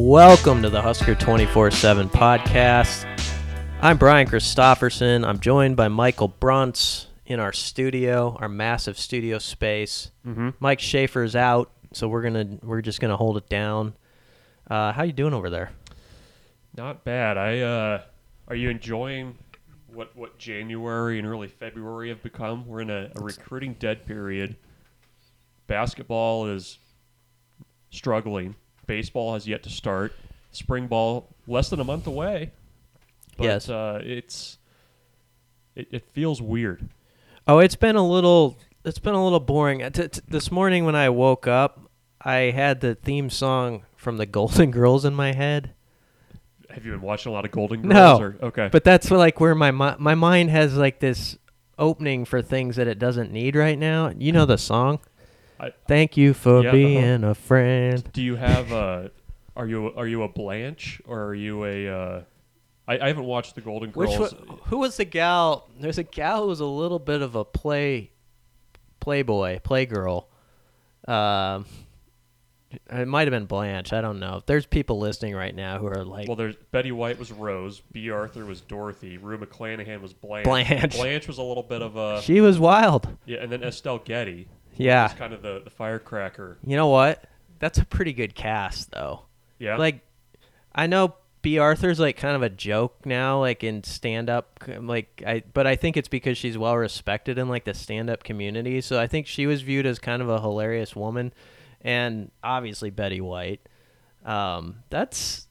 Welcome to the Husker 24 7 podcast. I'm Brian Christofferson. I'm joined by Michael Bruntz in our studio, our massive studio space. Mm-hmm. Mike Schaefer is out, so we're gonna we're just gonna hold it down. Uh, how you doing over there? Not bad. I uh, are you enjoying what what January and early February have become? We're in a, a recruiting dead period. Basketball is struggling. Baseball has yet to start. Spring ball less than a month away. But, Yes. uh, it's it, it feels weird. Oh, it's been a little it's been a little boring. T- t- this morning when I woke up, I had the theme song from the Golden Girls in my head. Have you been watching a lot of Golden No. Girls? Or, okay. But that's like where my mi- my mind has like this opening for things that it doesn't need right now. You know the song. I- Thank you for Yeah, uh-huh. being a friend. Do you have a? Are you are you a Blanche or are you a? Uh, I, I haven't watched the Golden Which Girls. wa- who was the gal? There's a gal who was a little bit of a play playboy, playgirl. Um it might have been Blanche. I don't know. There's people listening right now who are like Well, there's Betty White was Rose, Bea Arthur was Dorothy, Rue McClanahan was Blanche. Blanche. Blanche was a little bit of a she was wild. yeah, and then Estelle Getty Yeah. kind of the, the firecracker. You know what? That's a pretty good cast though. Yeah, Like, I know Bea Arthur's like kind of a joke now, like in stand up, like I, but I think it's because she's well respected in like the stand up community. So I think she was viewed as kind of a hilarious woman, and obviously Betty White. Um, that's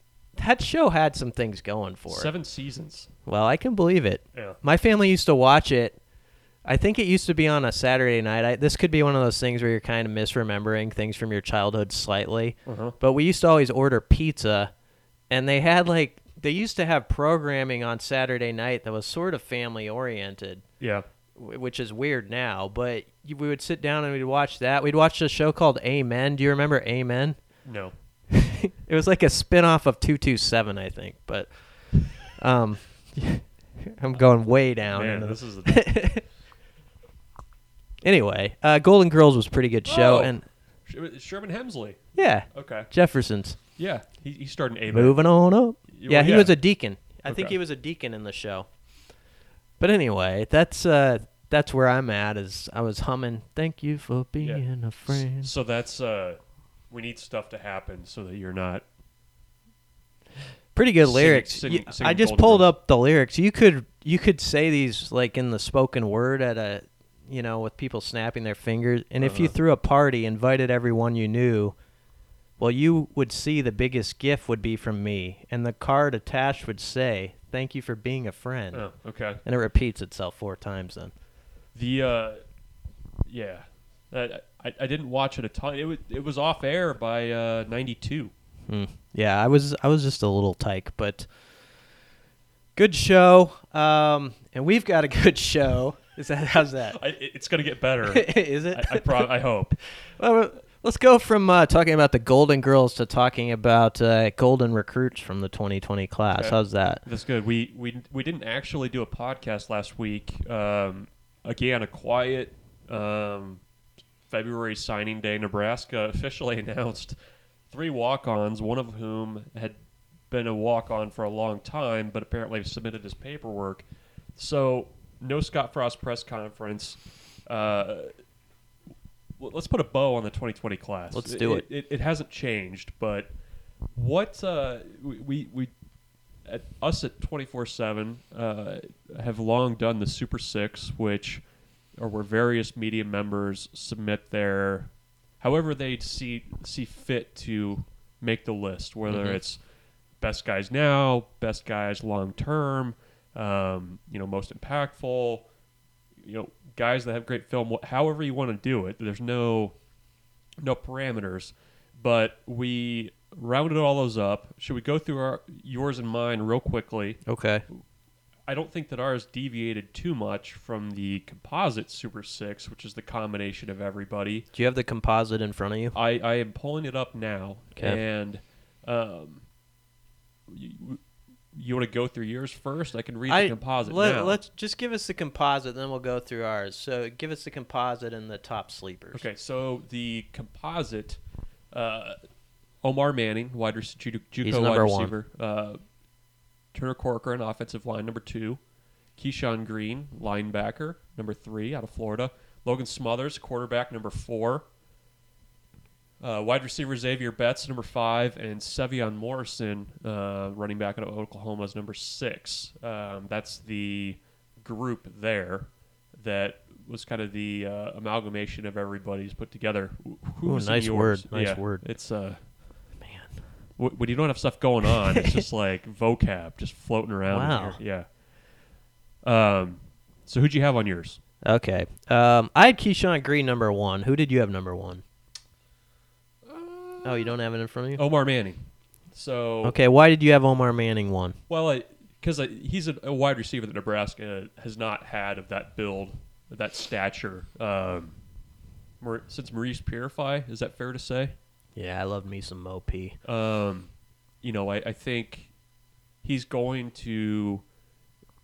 that show had some things going for it. seven seasons. Well, I can believe it. Yeah, My family used to watch it. I think it used to be on a Saturday night. I, this could be one of those things where you're kind of misremembering things from your childhood slightly. uh-huh. But we used to always order pizza, and they had like they used to have programming on Saturday night that was sort of family oriented, yeah. wh- which is weird now. But we would sit down and we'd watch that. We'd watch a show called Amen. Do you remember Amen? No, it was like a spin-off of 227, I think. But um, I'm going way down. man, this is a, anyway, uh, Golden Girls was a pretty good show, Oh. and Sh- Sherman Hemsley. yeah, Okay, Jefferson's yeah, he, he started in A. moving on up. You- Yeah, well, he was a deacon. I think Okay. he was a deacon in the show. But anyway, that's uh that's where I'm at is I was humming thank you for being a friend. So that's uh, we need stuff to happen so that you're not. Pretty good lyrics. singing- You- singing I just Golden pulled Girls. up the lyrics. You could you could say these like in the spoken word at a you know with people snapping their fingers and if you Uh-huh. threw a party invited everyone you knew well you would see the biggest gift would be from me and the card attached would say thank you for being a friend. Oh, okay. And it repeats itself four times then. The uh, yeah, I, I I didn't watch it a ton. It was it was off air by uh '92. Hmm. Yeah, I was I was just a little tyke, but good show. Um, and we've got a good show. Is that how's that? I, it's gonna get better. Is it? I I, I hope. well, let's go from uh, talking about the Golden Girls to talking about uh, Golden recruits from the 2020 class. Okay. How's that? That's good. We we we didn't actually do a podcast last week. Um, again, a quiet um, February signing day. Nebraska officially announced three walk-ons, one of whom had been a walk-on for a long time, but apparently submitted his paperwork. So no Scott Frost press conference. Uh, let's put a bow on the 2020 class. Let's do it. It, it, hasn't changed, but what uh, we, we at us at 24/7 uh, have long done the Super Six, which are where various media members submit their however they see see fit to make the list, whether Mhm. it's best guys now, best guys long term, um, you know, most impactful, you know, guys that have great film. However you want to do it, there's no no parameters, but we rounded all those up. Should we go through our yours and mine real quickly? Okay. I don't think that ours deviated too much from the composite Super Six, which is the combination of everybody. Do you have the composite in front of you? I, I am pulling it up now, okay. and um, you, you want to go through yours first? I can read I- the composite Let, now. Let's just give us the composite, then we'll go through ours. So give us the composite and the top sleepers. Okay, so the composite, uh, Omar Manning, wide receiver, JUCO He's wide number receiver. Uh, Turner Corcoran, offensive line number two. Keyshawn Greene, linebacker number three, out of Florida. Logan Smothers, quarterback number four. Uh, wide receiver Xavier Betts, number five, and Sevion Morrison, uh, running back out of Oklahoma, is number six. Um, that's the group there that was kind of the uh, amalgamation of everybody's put together. Wh- Ooh, nice word, nice Yeah, word. It's uh, Man. w- when you don't have stuff going on, it's just like vocab just floating around. Wow. here. Yeah. Um, so who'd you have on yours? Okay. Um, I had Keyshawn Greene number one. Who did you have number one? Oh, you don't have it in front of you. Omar Manning. So Okay. Why did you have Omar Manning one? Well, because he's a, a wide receiver that Nebraska has not had of that build, of that stature, um, Mar- since Maurice Purify. Is that fair to say? Yeah, I love me some Mo P. Um, you know, I, I think he's going to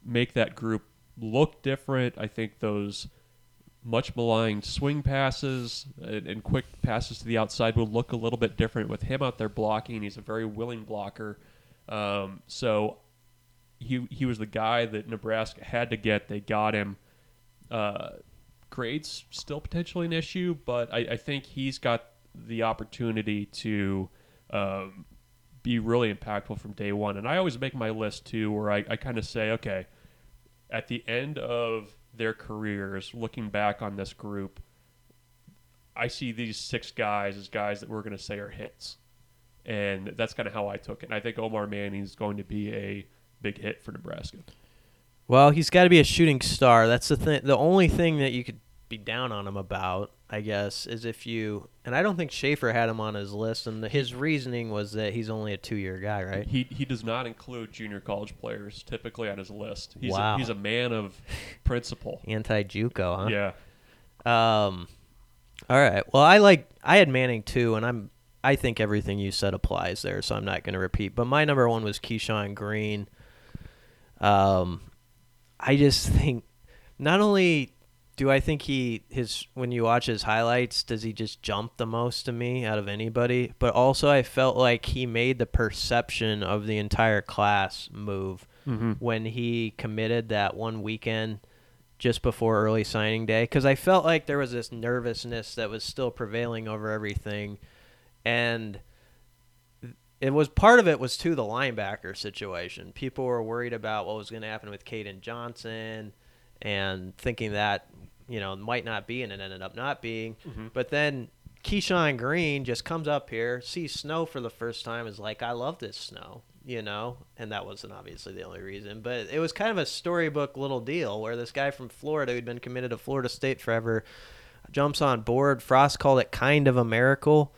make that group look different. I think those much maligned swing passes and, and quick passes to the outside will look a little bit different with him out there blocking. He's a very willing blocker. Um, so he he was the guy that Nebraska had to get. They got him. Uh, grades still potentially an issue, but I, I think he's got the opportunity to um, be really impactful from day one. And I always make my list too, where I, I kind of say, okay, at the end of their careers, looking back on this group, I see these six guys as guys that we're going to say are hits. And that's kind of how I took it. And I think Omar Manning is going to be a big hit for Nebraska. Well, he's got to be a shooting star. That's the thing. The only thing that you could be down on him about, I guess, is if you. And I don't think Schaefer had him on his list, and the, his reasoning was that he's only a two-year guy, right? He he does not include junior college players typically on his list. He's Wow. a, he's a man of principle. Anti-JUCO, huh? Yeah. Um, all right. Well, I like I had Manning too, and I'm I think everything you said applies there, so I'm not going to repeat. But my number one was Keyshawn Greene. Um, I just think not only do I think he his when you watch his highlights, does he just jump the most to me out of anybody? But also, I felt like he made the perception of the entire class move Mm-hmm. when he committed that one weekend just before early signing day because I felt like there was this nervousness that was still prevailing over everything, and it was part of it was to the linebacker situation. People were worried about what was going to happen with Caden Johnson, and thinking that you know might not be, and it ended up not being. Mhm. But then Keyshawn Greene just comes up here, sees snow for the first time, is like, I love this snow, you know? And that wasn't obviously the only reason, but it was kind of a storybook little deal where this guy from Florida who'd been committed to Florida State forever jumps on board. Frost called it kind of a miracle.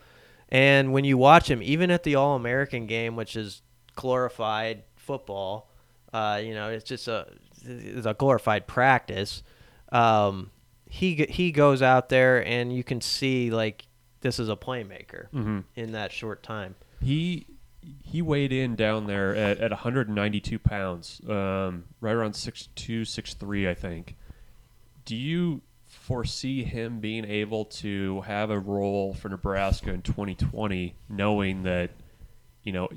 And when you watch him, even at the All American game, which is glorified football, uh, you know, it's just a it's a glorified practice. Um, he he goes out there and you can see like this is a playmaker Mm-hmm. in that short time. He he weighed in down there at, at 192 pounds, um, right around 6'2", 6'3", I think. Do you foresee him being able to have a role for Nebraska in 2020, knowing that, you know,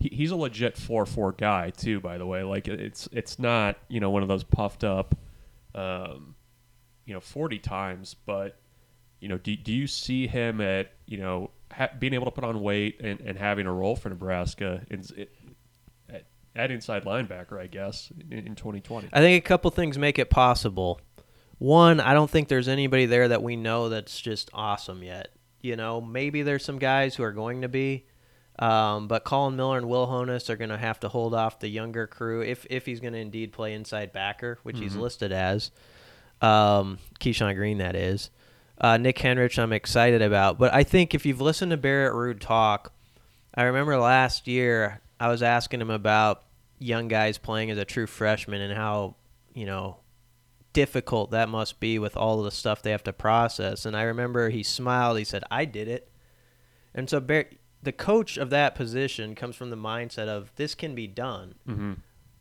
he, he's a legit 4-4 guy too. By the way, like it's it's not you know one of those puffed up, um, you know, 40 times, but you know, do, do you see him at you know ha- being able to put on weight and, and having a role for Nebraska in, at, at inside linebacker, I guess, in, in 2020? I think a couple things make it possible. One, I don't think there's anybody there that we know that's just awesome yet. You know, maybe there's some guys who are going to be, um, but Colin Miller and Will Honas are going to have to hold off the younger crew if if he's going to indeed play inside backer, which he's Mhm. listed as. Um, Keyshawn Greene, that is. Uh, Nick Henrich, I'm excited about. But I think if you've listened to Barrett Ruud talk, I remember last year I was asking him about young guys playing as a true freshman and how, you know, difficult that must be with all the stuff they have to process. And I remember he smiled. He said, "I did it." And so Bar- the coach of that position comes from the mindset of this can be done. Mm-hmm.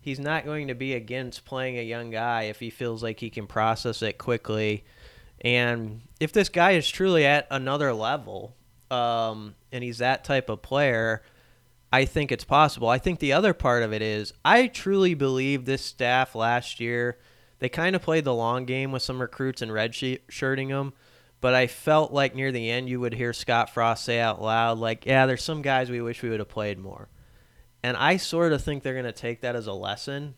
He's not going to be against playing a young guy if he feels like he can process it quickly. And if this guy is truly at another level, um, and he's that type of player, I think it's possible. I think the other part of it is I truly believe this staff last year they kind of played the long game with some recruits and red shirting them. But I felt like near the end you would hear Scott Frost say out loud, like, "Yeah, there's some guys we wish we would have played more." And I sort of think they're going to take that as a lesson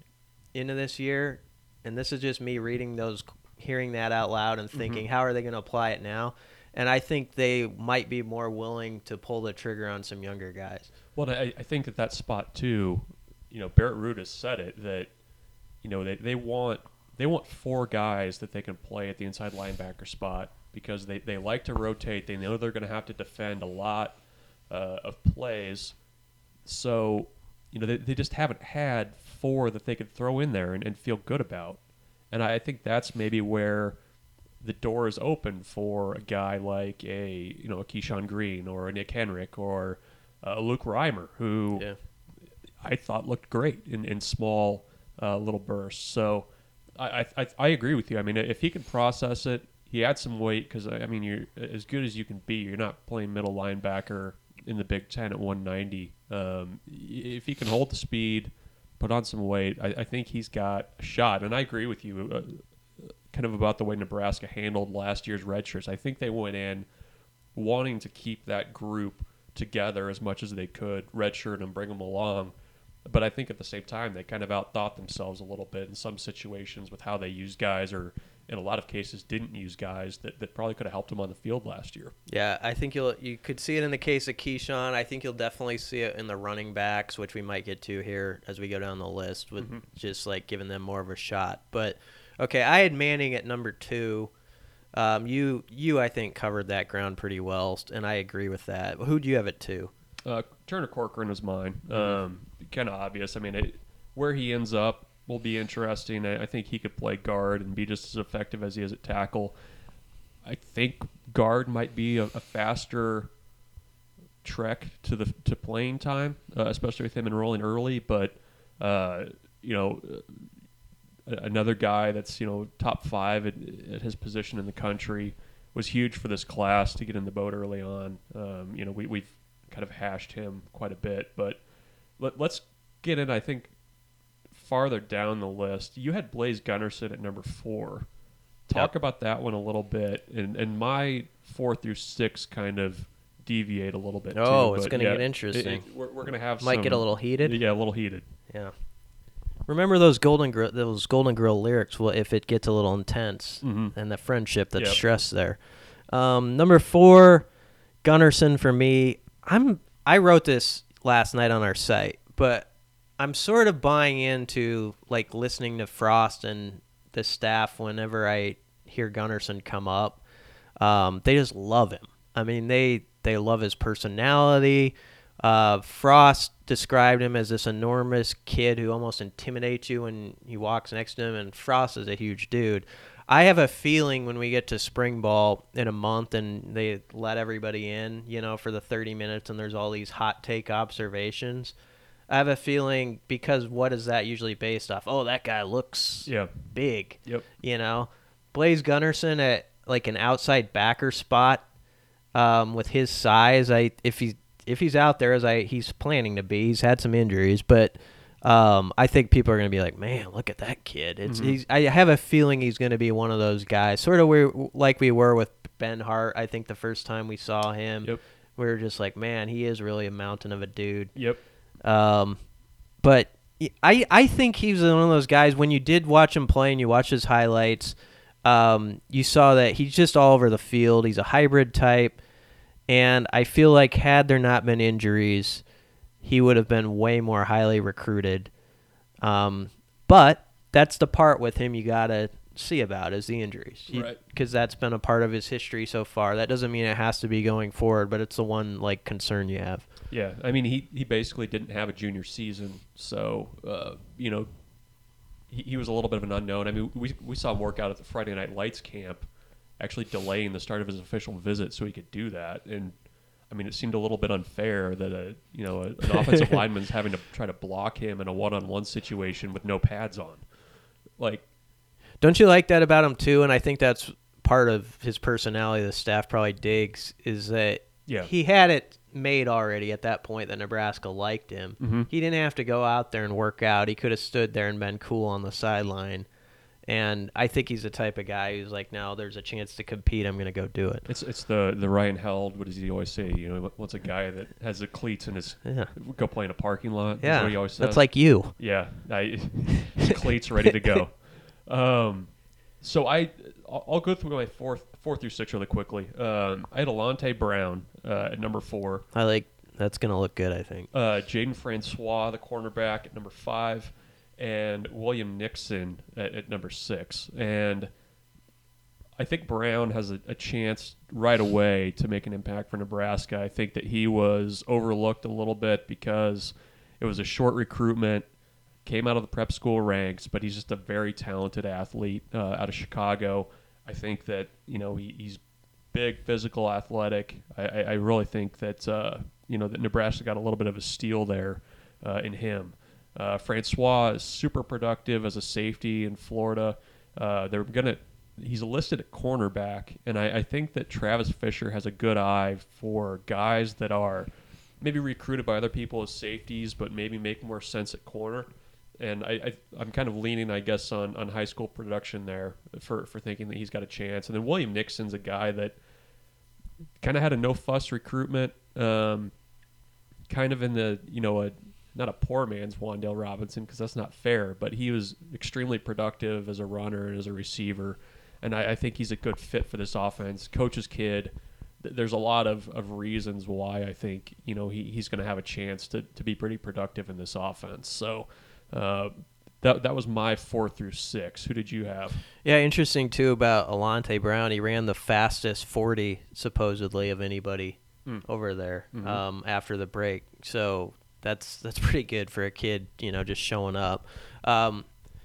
into this year. And this is just me reading those, hearing that out loud and thinking, mm-hmm. how are they going to apply it now? And I think they might be more willing to pull the trigger on some younger guys. Well, I, I think that that spot too, you know, Barrett Ruud has said it that, you know, they, they want they want four guys that they can play at the inside linebacker spot because they, they like to rotate. They know they're going to have to defend a lot uh, of plays. So, you know, they, they just haven't had four that they could throw in there and, and feel good about. And I, I think that's maybe where the door is open for a guy like a you know a Keyshawn Greene or a Nick Henrich or uh, Luke Reimer, who yeah. I thought looked great in in small uh, little bursts. So I, I I agree with you. I mean, if he can process it, he had some weight because I mean, you're as good as you can be. You're not playing middle linebacker in the Big Ten at 190. Um, if he can hold the speed, put on some weight, I, I think he's got a shot. And I agree with you. Uh, kind of about the way Nebraska handled last year's redshirts. I think they went in wanting to keep that group together as much as they could, redshirt and bring them along. But I think at the same time, they kind of outthought themselves a little bit in some situations with how they used guys, or in a lot of cases, didn't use guys that, that probably could have helped them on the field last year. Yeah, I think you'll you could see it in the case of Keyshawn. I think you'll definitely see it in the running backs, which we might get to here as we go down the list, with mm-hmm. just like giving them more of a shot. But Okay, I had Manning at number two. Um, you you I think covered that ground pretty well, and I agree with that. Who do you have it to? Uh, Turner Corcoran is mine. Mm-hmm. Um, kind of obvious. I mean, it, where he ends up will be interesting. I, I, think he could play guard and be just as effective as he is at tackle. I think guard might be a, a faster trek to the to playing time, uh, especially with him enrolling early. But uh, you know, another guy that's you know top five at, at, his position in the country was huge for this class to get in the boat early on. Um, you know, we, we've kind of hashed him quite a bit, but let, us get in. I think farther down the list, you had Blaise Gunnerson at number four. Talk yep. about that one a little bit, and and my four through six kind of deviate a little bit. Oh, too, it's going to yeah, get interesting. It, it, we're, we're going to have might some, get a little heated. Yeah, a little heated. Yeah. Remember those Golden Girl, those Golden Girl lyrics? Well, if it gets a little intense, mm-hmm. and the friendship that's yep. stressed there. Um, number four, Gunnerson for me. I'm I wrote this last night on our site, but I'm sort of buying into like listening to Frost and the staff whenever I hear Gunnerson come up. Um, they just love him. I mean, they they love his personality. Uh, Frost described him as this enormous kid who almost intimidates you when he walks next to him, and Frost is a huge dude. I have a feeling when we get to spring ball in a month and they let everybody in, you know, for the 30 minutes and there's all these hot take observations. I have a feeling because what is that usually based off? Oh, that guy looks yeah. big. Yep. You know, Blaise Gunnerson at like an outside backer spot um, with his size, I if he if he's out there as I he's planning to be, he's had some injuries, but um, I think people are going to be like, man, look at that kid. It's mm-hmm. he's. I have a feeling he's going to be one of those guys, sort of we like we were with Ben Hart. I think the first time we saw him, yep. we were just like, man, he is really a mountain of a dude. Yep. Um, but I I think he's one of those guys. When you did watch him play and you watch his highlights, um, you saw that he's just all over the field. He's a hybrid type. And I feel like had there not been injuries, he would have been way more highly recruited. Um, but that's the part with him you gotta see about is the injuries, right? Because that's been a part of his history so far. That doesn't mean it has to be going forward, but it's the one like concern you have. Yeah, I mean he he basically didn't have a junior season, so uh, you know he, he was a little bit of an unknown. I mean we we saw him work out at the Friday Night Lights camp actually delaying the start of his official visit so he could do that. And I mean, it seemed a little bit unfair that a you know a, an offensive lineman's having to try to block him in a one-on-one situation with no pads on. Like, don't you like that about him too? And I think that's part of his personality. The staff probably digs is that Yeah. he had it made already at that point that Nebraska liked him. Mhm. He didn't have to go out there and work out. He could have stood there and been cool on the sideline. And I think he's the type of guy who's like, no, there's a chance to compete. I'm going to go do it. It's it's the the Ryan Held. What does he always say? You know, what's a guy that has the cleats in his Yeah. go play in a parking lot? Yeah. what he always says. That's like you. yeah, I, cleats ready to go. Um, so I I'll go through my fourth four through six really quickly. Um, I had Alante Brown uh, at number four. I like, that's going to look good, I think. uh, Jaden Francois, the cornerback, at number five, and William Nixon at, at number six. And I think Brown has a, a chance right away to make an impact for Nebraska. I think that he was overlooked a little bit because it was a short recruitment, came out of the prep school ranks, but he's just a very talented athlete uh, out of Chicago. I think that you know he, he's big, physical, athletic. I, I, I really think that uh, you know that Nebraska got a little bit of a steal there uh, in him. Uh, Francois is super productive as a safety in Florida. Uh, they're gonna. He's listed at cornerback, and I, I think that Travis Fisher has a good eye for guys that are maybe recruited by other people as safeties, but maybe make more sense at corner. And I, I, I'm kind of leaning, I guess, on, on high school production there for, for thinking that he's got a chance. And then William Nixon's a guy that kind of had a no fuss recruitment, um, kind of in the you know a not a poor man's Wandale Robinson because that's not fair, but he was extremely productive as a runner and as a receiver, and I, I think he's a good fit for this offense. Coach's kid. There's a lot of, of reasons why I think you know he, he's going to have a chance to, to be pretty productive in this offense. So uh, that that was my four through six. Who did you have? Yeah, interesting too about Alante Brown. He ran the fastest 40 supposedly of anybody Hmm. over there Mhm. um, after the break. So that's that's pretty good for a kid, you know, just showing up. Um,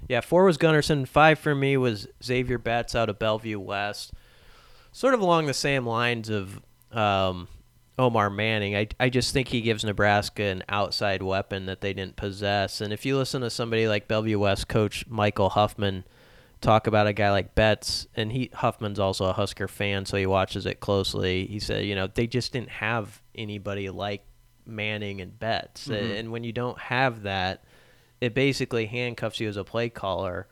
yeah, four was Gunnerson. Five for me was Xavier Betts out of Bellevue West. Sort of along the same lines of um, Omar Manning. I, I just think he gives Nebraska an outside weapon that they didn't possess. And if you listen to somebody like Bellevue West coach Michael Huffman talk about a guy like Betts, and he Huffman's also a Husker fan, so he watches it closely. He said, you know, they just didn't have anybody like Manning and Betts, Mhm. and when you don't have that, it basically handcuffs you as a play caller.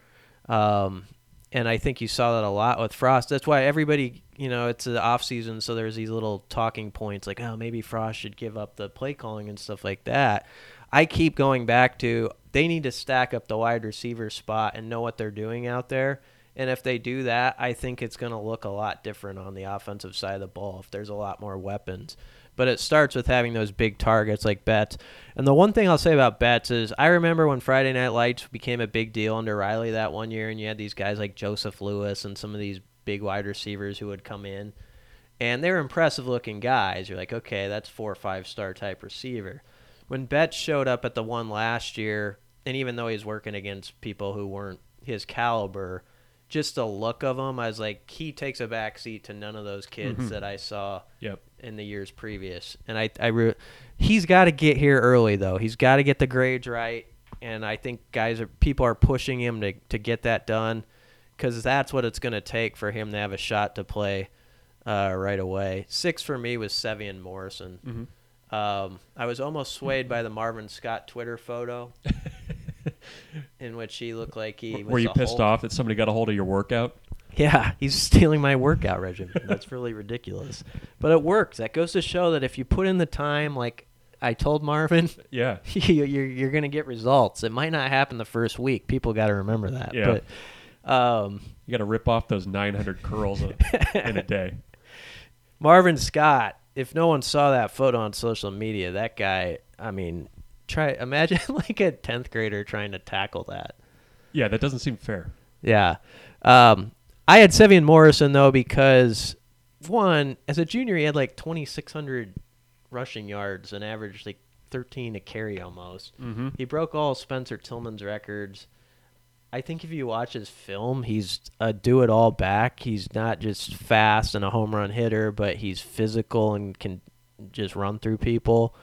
Um, and I think you saw that a lot with Frost. That's why everybody, you know, it's the off season, so there's these little talking points like, oh, maybe Frost should give up the play calling and stuff like that. I keep going back to they need to stack up the wide receiver spot and know what they're doing out there. And if they do that, I think it's going to look a lot different on the offensive side of the ball if there's a lot more weapons. But it starts with having those big targets like Betts. And the one thing I'll say about Betts is I remember when Friday Night Lights became a big deal under Riley that one year, and you had these guys like Joseph Lewis and some of these big wide receivers who would come in. And they're impressive looking guys. You're like, okay, that's four or five star type receiver. When Betts showed up at the one last year, and even though he's working against people who weren't his caliber, just the look of him, I was like, he takes a backseat to none of those kids Mhm. that I saw Yep. in the years previous. And I, I re- he's got to get here early though. He's got to get the grades right, and I think guys are people are pushing him to to get that done because that's what it's going to take for him to have a shot to play uh, right away. Six for me was Sevion Morrison. Mm-hmm. Um, I was almost swayed by the Marvin Scott Twitter photo in which he looked like he was Were you pissed off that somebody got a hold of your workout? Yeah, he's stealing my workout regimen. That's really ridiculous. But it works. That goes to show that if you put in the time, like I told Marvin, Yeah. you- you're you're gonna get results. It might not happen the first week. People got to remember that. Yeah. But um, You got to rip off those 900 curls in a day. Marvin Scott, if no one saw that photo on social media, that guy. I mean, try imagine like a tenth grader trying to tackle that. Yeah, that doesn't seem fair. Yeah. Um, I had Sevion Morrison though because one, as a junior, he had like 2,600 rushing yards and averaged like 13 a carry almost. Mm-hmm. He broke all Spencer Tillman's records. I think if you watch his film, he's a do it all back. He's not just fast and a home run hitter, but he's physical and can just run through people.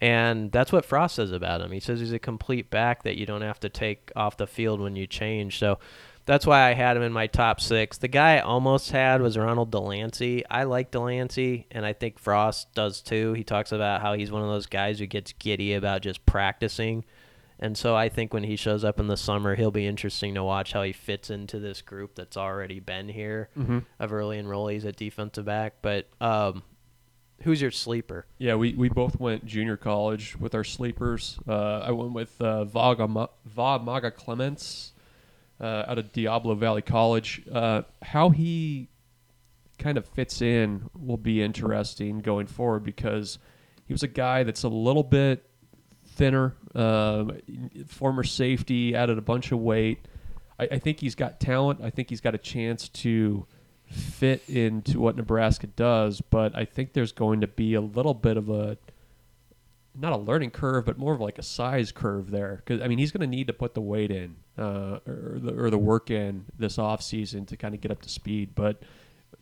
And that's what Frost says about him. He says he's a complete back that you don't have to take off the field when you change. So That's why I had him in my top six. The guy I almost had was Ronald Delancy. I like Delancy, and I think Frost does too. He talks about how he's one of those guys who gets giddy about just practicing. And so I think when he shows up in the summer, he'll be interesting to watch how he fits into this group that's already been here Mm-hmm. of early enrollees at defensive back. But um, who's your sleeper? Yeah, we, we both went junior college with our sleepers. Uh, I went with uh, Vaga, Ma- Va Maga Clements uh, out of Diablo Valley College. Uh, how he kind of fits in will be interesting going forward because he was a guy that's a little bit thinner, um, former safety, added a bunch of weight. I, I think he's got talent. I think he's got a chance to fit into what Nebraska does, but I think there's going to be a little bit of a not a learning curve, but more of like a size curve there. Because I mean, he's going to need to put the weight in uh, or the or the work in this off season to kind of get up to speed. But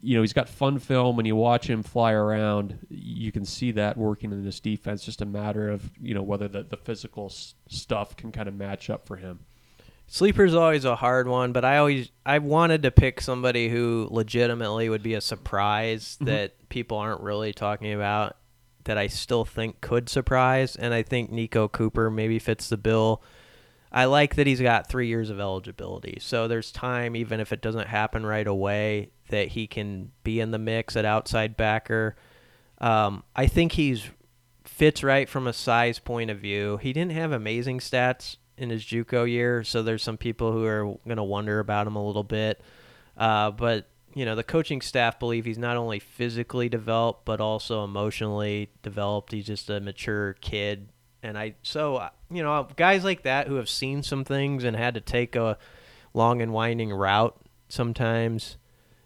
you know, he's got fun film. When you watch him fly around, you can see that working in this defense. Just a matter of you know whether the the physical s- stuff can kind of match up for him. Sleeper's always a hard one, but I always I wanted to pick somebody who legitimately would be a surprise Mhm. that people aren't really talking about that I still think could surprise and I think Nico Cooper maybe fits the bill. I like that he's got 3 years of eligibility. So there's time even if it doesn't happen right away that he can be in the mix at outside backer. Um, I think he's fits right from a size point of view. He didn't have amazing stats in his JUCO year, so there's some people who are going to wonder about him a little bit. Uh, but you know, the coaching staff believe he's not only physically developed but also emotionally developed. He's just a mature kid, and I so you know guys like that who have seen some things and had to take a long and winding route sometimes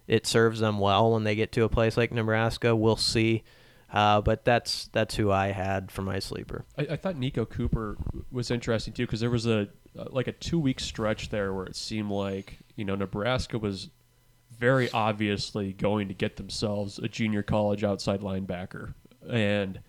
it serves them well when they get to a place like Nebraska. We'll see. Uh, but that's that's who I had for my sleeper. I, I thought Nico Cooper was interesting too because there was a uh, like a two week stretch there where it seemed like you know Nebraska was very obviously going to get themselves a junior college outside linebacker and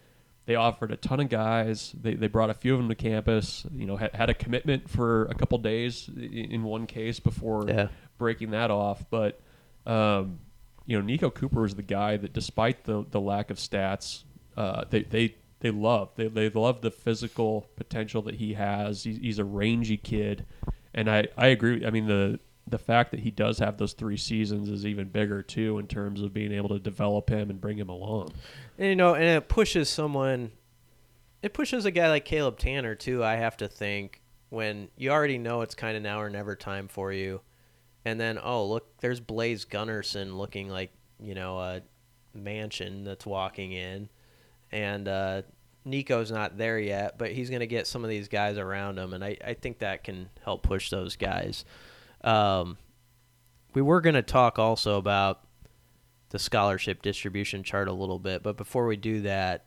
they offered a ton of guys. They, they brought a few of them to campus you know had, had a commitment for a couple days in one case before Yeah. breaking that off. But um, you know Nico Cooper is the guy that despite the the lack of stats uh, they they they love they they love the physical potential that he has. He's, he's a rangy kid. And I I agree I mean the the fact that he does have those three seasons is even bigger too in terms of being able to develop him and bring him along And, you know, and it pushes someone. It pushes a guy like Caleb Tannor too. I have to think when you already know it's kind of now or never time for you, and then oh look, there's Blaise Gunnerson looking like you know a mansion that's walking in, and uh, Nico's not there yet, but he's gonna get some of these guys around him, and I I think that can help push those guys. Um, we were gonna talk also about the scholarship distribution chart a little bit. But before we do that,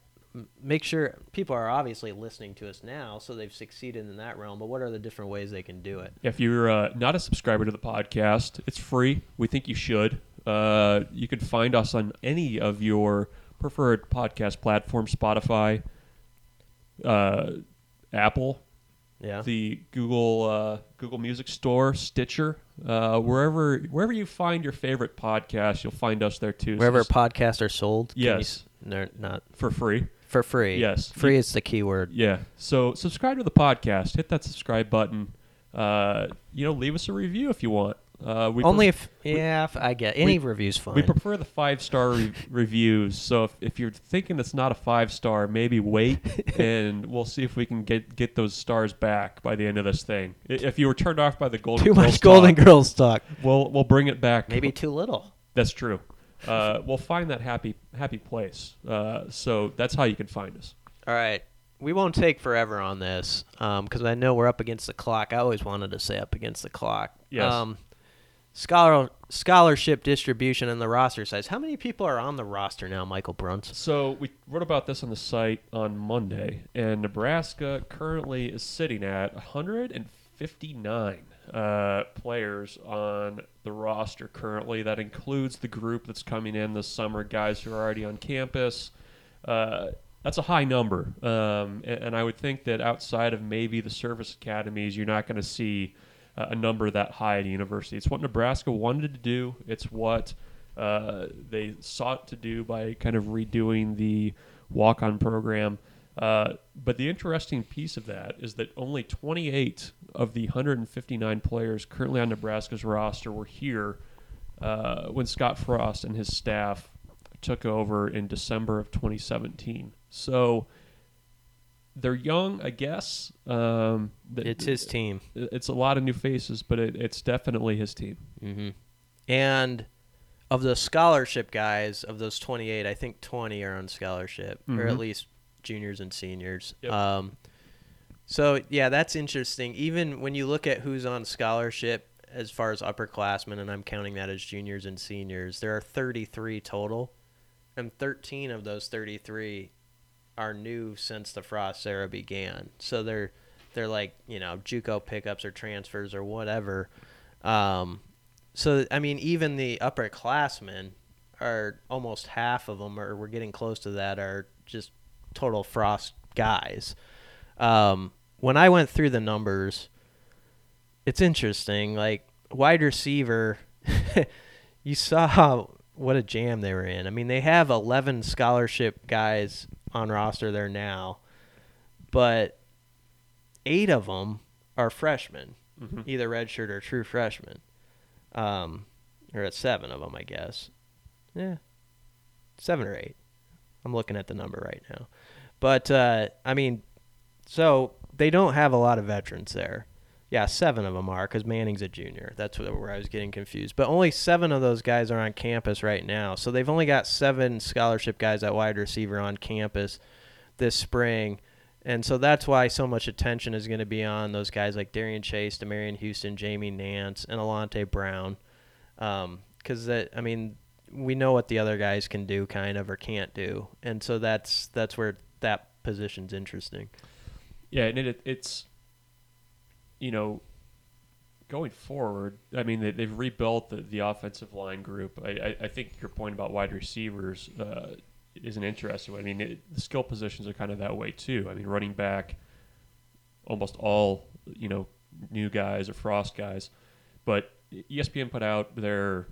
make sure people are obviously listening to us now, so they've succeeded in that realm. But what are the different ways they can do it? If you're uh, not a subscriber to the podcast, it's free. We think you should. Uh, you can find us on any of your preferred podcast platforms Spotify, uh, Apple, Yeah. the Google uh, Google Music Store, Stitcher, uh, wherever wherever you find your favorite podcast, you'll find us there too. Wherever just podcasts are sold. you Yes. s- no, not for free. for free. Yes. Free is the keyword. Yeah. So subscribe to the podcast. Hit that subscribe button. Uh, you know, leave us a review if you want. Uh, we Only if yeah, if I get any we- reviews fine. we prefer the five star re- reviews. So if, if you're thinking it's not a five star, maybe wait, and we'll see if we can get get those stars back by the end of this thing. I- If you were turned off by the golden Too Girls much Golden talk, Girls talk. we'll we'll bring it back. Maybe too little. that's true. Uh, we'll find that happy happy place. Uh, so that's how you can find us. All right. We won't take forever on this because I know we're up against the clock. I always wanted to say up against the clock. Yes. Um, scholar scholarship distribution and the roster size. How many people are on the roster now, Michael Bruntz? So we wrote about this on the site on Monday, and Nebraska currently is sitting at 159 uh, players on the roster currently. That includes the group that's coming in this summer, guys who are already on campus. Uh, that's a high number, um, and, and I would think that outside of maybe the service academies, you're not going to see a number that high at a university. It's what Nebraska wanted to do. It's what uh, they sought to do by kind of redoing the walk-on program. Uh, but the interesting piece of that is that only 28 of the 159 players currently on Nebraska's roster were here uh, when Scott Frost and his staff took over in December of 2017. So they're young, I guess. Um, th- It's his team. It's a lot of new faces, but it, it's definitely his team. hmm And of the scholarship guys, of those 28, I think 20 are on scholarship, or at Mhm. least juniors and seniors. Yep. Um, so, yeah, that's interesting. Even when you look at who's on scholarship as far as upperclassmen, and I'm counting that as juniors and seniors, there are 33 total, and 13 of those 33 are new since the Frost era began. So they're they're like you know JUCO pickups or transfers or whatever. Um, so I mean, even the upperclassmen are almost half of them, or we're getting close to that, are just total Frost guys. Um, when I went through the numbers, it's interesting. Like wide receiver, you saw what a jam they were in. I mean, they have 11 scholarship guys on roster there now, but eight of them are freshmen, Mhm. either redshirt or true freshmen. Um, or at seven of them, I guess. Yeah, seven or eight. I'm looking at the number right now, but uh, I mean, so they don't have a lot of veterans there. Yeah, seven of them are because Manning's a junior. That's where I was getting confused. But only seven of those guys are on campus right now. So they've only got seven scholarship guys at wide receiver on campus this spring. And so that's why so much attention is going to be on those guys like Darian Chase, Demarion Houston, Jamie Nance, and Alante Brown. Um, because that, I mean, we know what the other guys can do, kind of, or can't do, and so that's that's where that position's interesting. Yeah, and it, it's you know going forward. I mean, they, they've rebuilt the, the offensive line group. I, I, I think your point about wide receivers uh, is an interesting one. I mean, it, the skill positions are kind of that way too. I mean, running back, almost all you know new guys or Frost guys, but ESPN put out their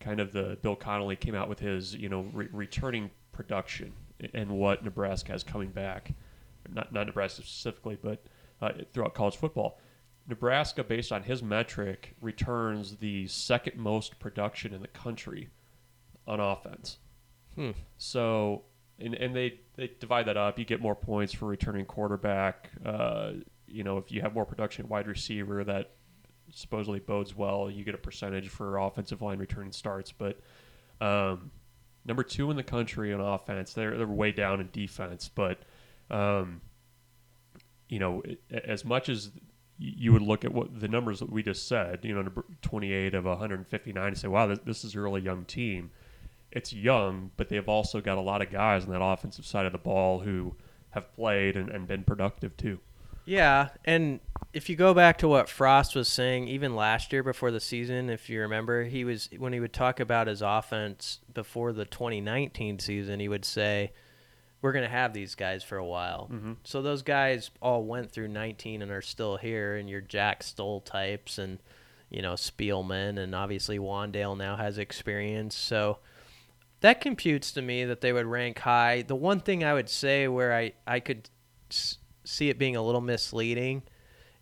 kind of the Bill Connelly came out with his you know re- returning production and what Nebraska has coming back not not Nebraska specifically, but uh, throughout college football. Nebraska, based on his metric, returns the second most production in the country on offense. Hmm. So, and, and they, they divide that up. You get more points for returning quarterback. Uh, you know, if you have more production wide receiver, that supposedly bodes well. You get a percentage for offensive line returning starts. But um, number two in the country on offense, they're, they're way down in defense. But um, you know, as much as you would look at what the numbers that we just said, you know, number 28 of 159, and say, wow, this, this is a really young team. It's young, but they've also got a lot of guys on that offensive side of the ball who have played and, and been productive too. Yeah, and if you go back to what Frost was saying even last year before the season, if you remember, he was when he would talk about his offense before the 2019 season, he would say we're going to have these guys for a while. Mhm. So those guys all went through 19 and are still here and your Jack Stoll types and you know Spielman and obviously Wandale now has experience. So that computes to me that they would rank high. The one thing I would say where I I could s- see it being a little misleading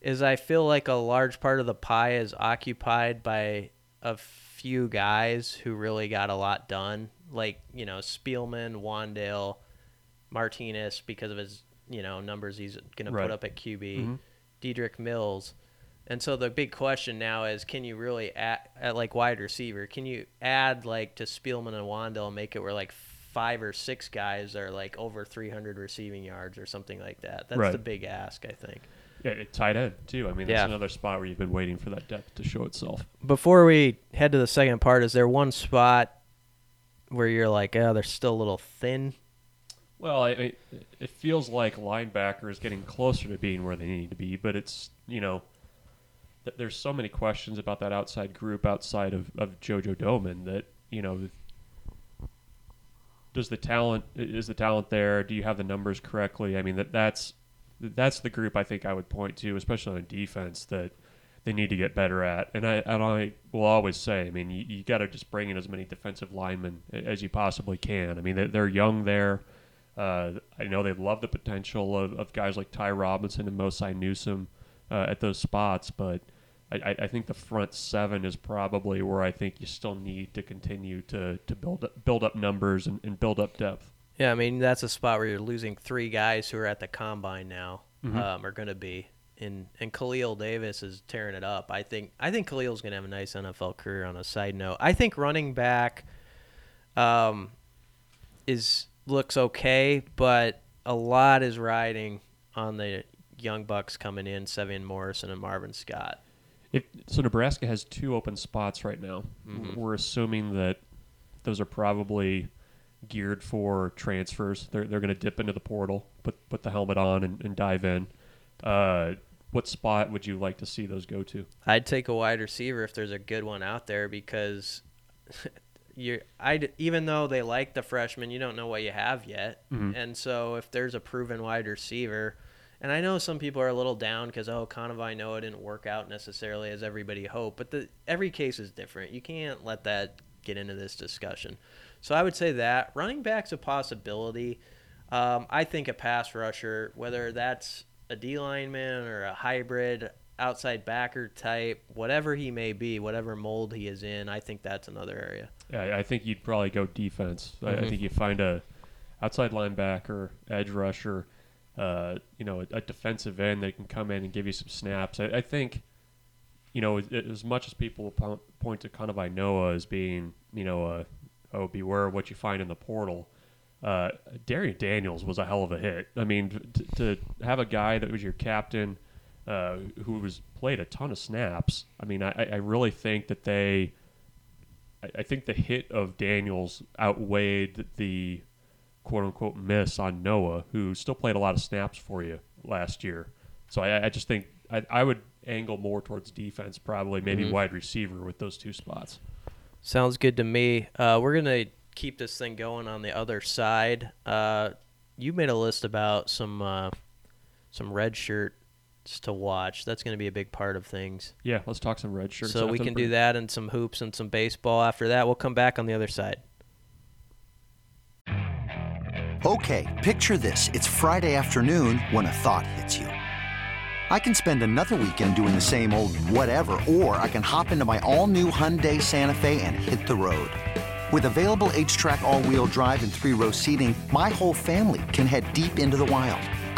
is I feel like a large part of the pie is occupied by a few guys who really got a lot done, like you know Spielman, Wandale, Martinez because of his you know numbers he's going to put up at QB, Mhm. Dedrick Mills. And so the big question now is, can you really add, at like wide receiver? Can you add like to Spielman and Wandale and make it where like five or six guys are like over 300 receiving yards or something like that? That's Right. the big ask, I think. Yeah, it tight end too. I mean, that's Yeah. another spot where you've been waiting for that depth to show itself. Before we head to the second part, is there one spot where you're like, oh, they're still a little thin? Well, I, it feels like linebacker is getting closer to being where they need to be, but it's you know, th- there's so many questions about that outside group outside of, of JoJo Domann that you know, does the talent is the talent there? Do you have the numbers correctly? I mean that that's that's the group I think I would point to, especially on defense that they need to get better at. And I and I will always say, I mean, you, you got to just bring in as many defensive linemen as you possibly can. I mean, they're, they're young there. Uh, I know they love the potential of, of guys like Ty Robinson and Mosai Newsom uh, at those spots, but I, I think the front seven is probably where I think you still need to continue to, to build up, build up numbers and, and build up depth. Yeah, I mean that's a spot where you're losing three guys who are at the combine now, Mhm. um, are going to be, and and Khalil Davis is tearing it up. I think I think Khalil's going to have a nice NFL career. On a side note, I think running back, um, is looks okay, but a lot is riding on the young bucks coming in, Sevion Morrison and Marvin Scott. If, so Nebraska has two open spots right now. Mhm. We're assuming that those are probably geared for transfers. They're, they're going to dip into the portal, put put the helmet on, and, and dive in. Uh, what spot would you like to see those go to? I'd take a wide receiver if there's a good one out there because you I even though they like the freshman, you don't know what you have yet. Mhm. And so if there's a proven wide receiver, and I know some people are a little down because oh, Kanawai Noa didn't work out necessarily as everybody hoped, but the every case is different. You can't let that get into this discussion. So I would say that running back's a possibility. Um, I think a pass rusher, whether that's a D lineman or a hybrid outside backer type, whatever he may be, whatever mold he is in, I think that's another area. Yeah, I think you'd probably go defense. I, I Mhm. think you find a outside linebacker, edge rusher, uh, you know, a, a defensive end that can come in and give you some snaps. I, I think, you know, as, as much as people point to kind of Noa as being, you know, a, oh, beware of what you find in the portal. Uh, Darrion Daniels was a hell of a hit. I mean, t- to have a guy that was your captain, uh, who was played a ton of snaps. I mean, I, I really think that they I, I think the hit of Daniels outweighed the quote unquote miss on Noa, who still played a lot of snaps for you last year. So I, I just think I, I would angle more towards defense, probably maybe Mhm. wide receiver with those two spots. Sounds good to me. Uh, we're gonna keep this thing going on the other side. Uh, you made a list about some uh, some red shirts to watch. That's gonna be a big part of things. Yeah, let's talk some red shirts. so we can do that and some hoops and some baseball. After that, we'll come back on the other side. Okay, picture this. It's Friday afternoon when a thought hits you. I can spend another weekend doing the same old whatever, or I can hop into my all new Hyundai Santa Fe and hit the road. With available HTRAC, all wheel drive, and three row seating, my whole family can head deep into the wild.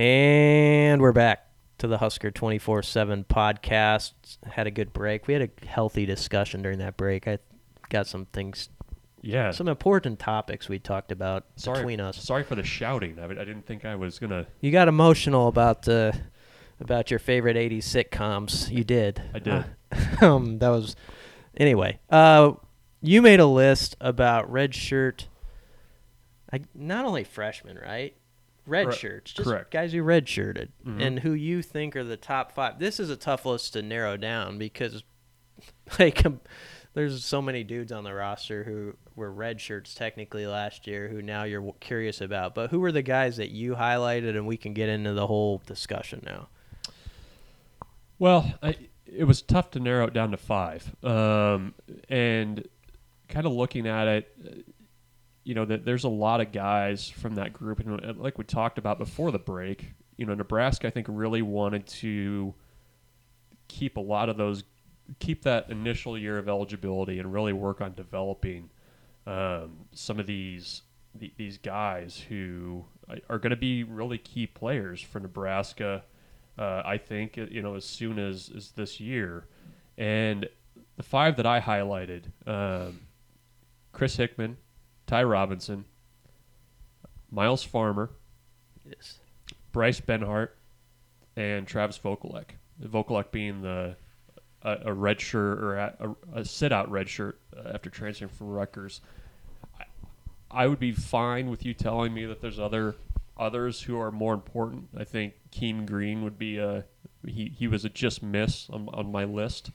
And we're back to the Husker 24 7 podcast. Had a good break. We had a healthy discussion during that break. I got some things, Yeah. some important topics we talked about sorry, between us. Sorry for the shouting. I, I didn't think I was gonna. You got emotional about uh, about your favorite 80s sitcoms. You did. I did. Uh, um, that was. Anyway, uh, you made a list about red shirt. I, not only freshmen, right? Red Correct. shirts, just Correct. guys who red shirted, Mhm. and who you think are the top five. This is a tough list to narrow down because, like, um, there's so many dudes on the roster who were red shirts technically last year, who now you're w- curious about. But who were the guys that you highlighted, and we can get into the whole discussion now. Well, I, it was tough to narrow it down to five. Um, and kind of looking at it, uh, you know, that there's a lot of guys from that group, and uh, like we talked about before the break, you know, Nebraska I think really wanted to keep a lot of those, keep that initial year of eligibility, and really work on developing um, some of these the, these guys who are going to be really key players for Nebraska. Uh, I think uh, you know as soon as as this year, And the five that I highlighted um, Chris Hickman, Ty Robinson, Myles Farmer, Yes. Bryce Benhart, and Travis Vokolek. Vokolek being the a, a red shirt or a, a, a sit out red shirt uh, after transferring from Rutgers. I, I would be fine with you telling me that there's other others who are more important. I think Keem Green would be a he, he was a just miss on, on my list.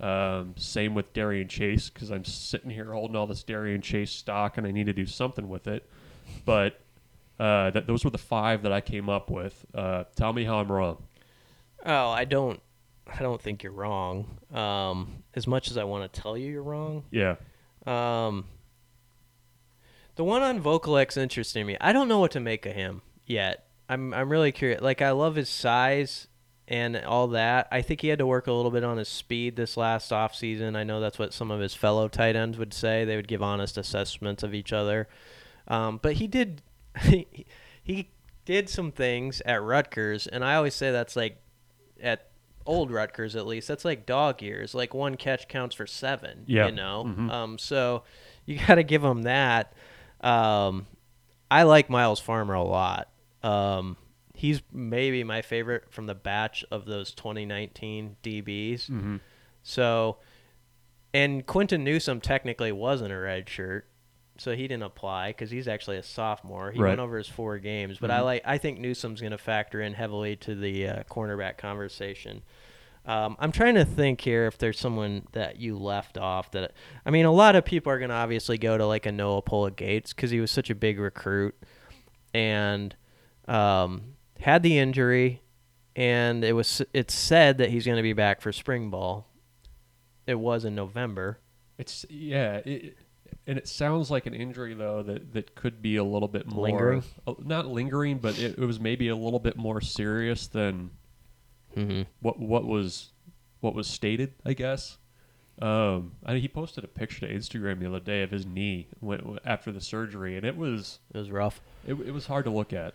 Um, same with Darian Chase because I'm sitting here holding all this Darian Chase stock and I need to do something with it. But uh, that those were the five that I came up with. Uh, tell me how I'm wrong. Oh, I don't. I don't think you're wrong. Um, as much as I want to tell you you're wrong, Yeah. Um, the one on Vokolek's interesting to me. I don't know what to make of him yet. I'm I'm really curious. Like I love his size and all that. I think he had to work a little bit on his speed this last offseason. I know that's what some of his fellow tight ends would say. They would give honest assessments of each other. Um, but he did he, he did some things at Rutgers, and I always say that's like at old Rutgers at least. That's like dog years. Like one catch counts for seven. Yeah. You know. Um. So you got to give him that. Um, I like Myles Farmer a lot. Um, he's maybe my favorite from the batch of those 2019 DBs. So, and Quinton Newsome technically wasn't a red shirt, so he didn't apply because he's actually a sophomore. He Right. went over his four games, but I like I think Newsome's going to factor in heavily to the uh, cornerback conversation. Um, I'm trying to think here if there's someone that you left off that I mean a lot of people are going to obviously go to like a Noa Pola-Gates because he was such a big recruit and um, had the injury and it was it's said that he's going to be back for spring ball. It was in November. It's yeah, it, and it sounds like an injury though that that could be a little bit more Lingering? uh, not lingering, but it, it was maybe a little bit more serious than Mm-hmm. what what was what was stated. I guess. Um, I, he posted a picture to Instagram the other day of his knee when, after the surgery, and it was It was rough. it, it was hard to look at.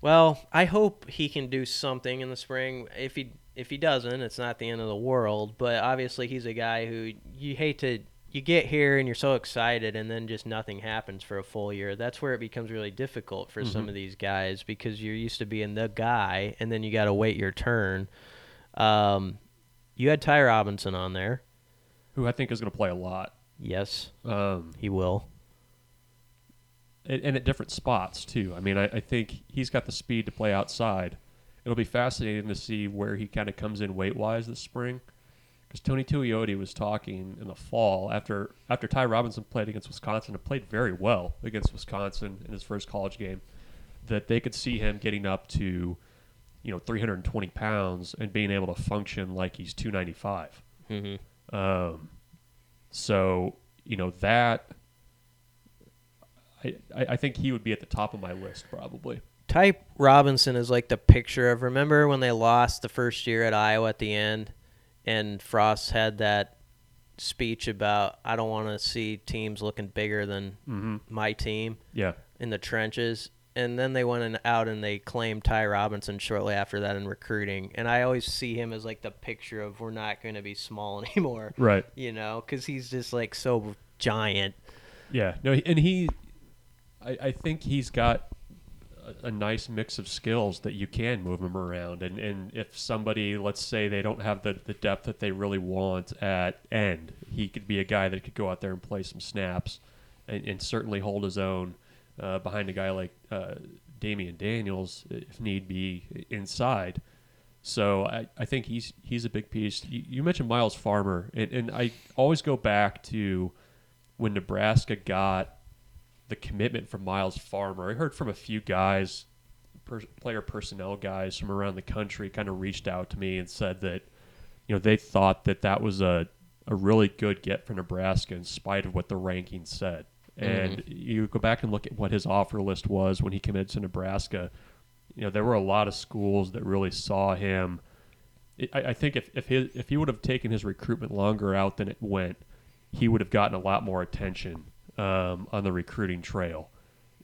Well, I hope he can do something in the spring. If he if he doesn't, it's not the end of the world. But obviously, he's a guy who you hate to. You get here and you're so excited, and then just nothing happens for a full year. That's where it becomes really difficult for some of these guys because you're used to being the guy, and then you got to wait your turn. Um, you had Ty Robinson on there. Who I think is going to play a lot. Yes, Um, he will. And, and at different spots too. I mean, I, I think he's got the speed to play outside. It'll be fascinating to see where he kind of comes in weight wise this spring. Because Tony Tuioti was talking in the fall after after Ty Robinson played against Wisconsin and played very well against Wisconsin in his first college game, that they could see him getting up to, you know, 320 pounds and being able to function like he's 295. Mm-hmm. Um, so you know that I, I think he would be at the top of my list probably. Ty Robinson is like the picture of remember when they lost the first year at Iowa at the end and Frost had that speech about I don't want to see teams looking bigger than Mm-hmm. my team Yeah, in the trenches and then they went out and they claimed Ty Robinson shortly after that in recruiting and I always see him as like the picture of we're not going to be small anymore right. you know cuz he's just like so giant Yeah, no, and he, I, I think he's got a, a nice mix of skills that you can move him around, and and if somebody, let's say they don't have the the depth that they really want at end, he could be a guy that could go out there and play some snaps, and, and certainly hold his own uh, behind a guy like uh, Damion Daniels if need be inside. So I, I think he's he's a big piece. You, you mentioned Myles Farmer, and, and I always go back to when Nebraska got the commitment from Myles Farmer. I heard from a few guys, per, player personnel guys from around the country, kind of reached out to me and said that you know they thought that that was a a really good get for Nebraska in spite of what the rankings said. And mm-hmm. you go back and look at what his offer list was when he committed to Nebraska. You know, there were a lot of schools that really saw him. I, I think if if, his, if he would have taken his recruitment longer out than it went, he would have gotten a lot more attention um, on the recruiting trail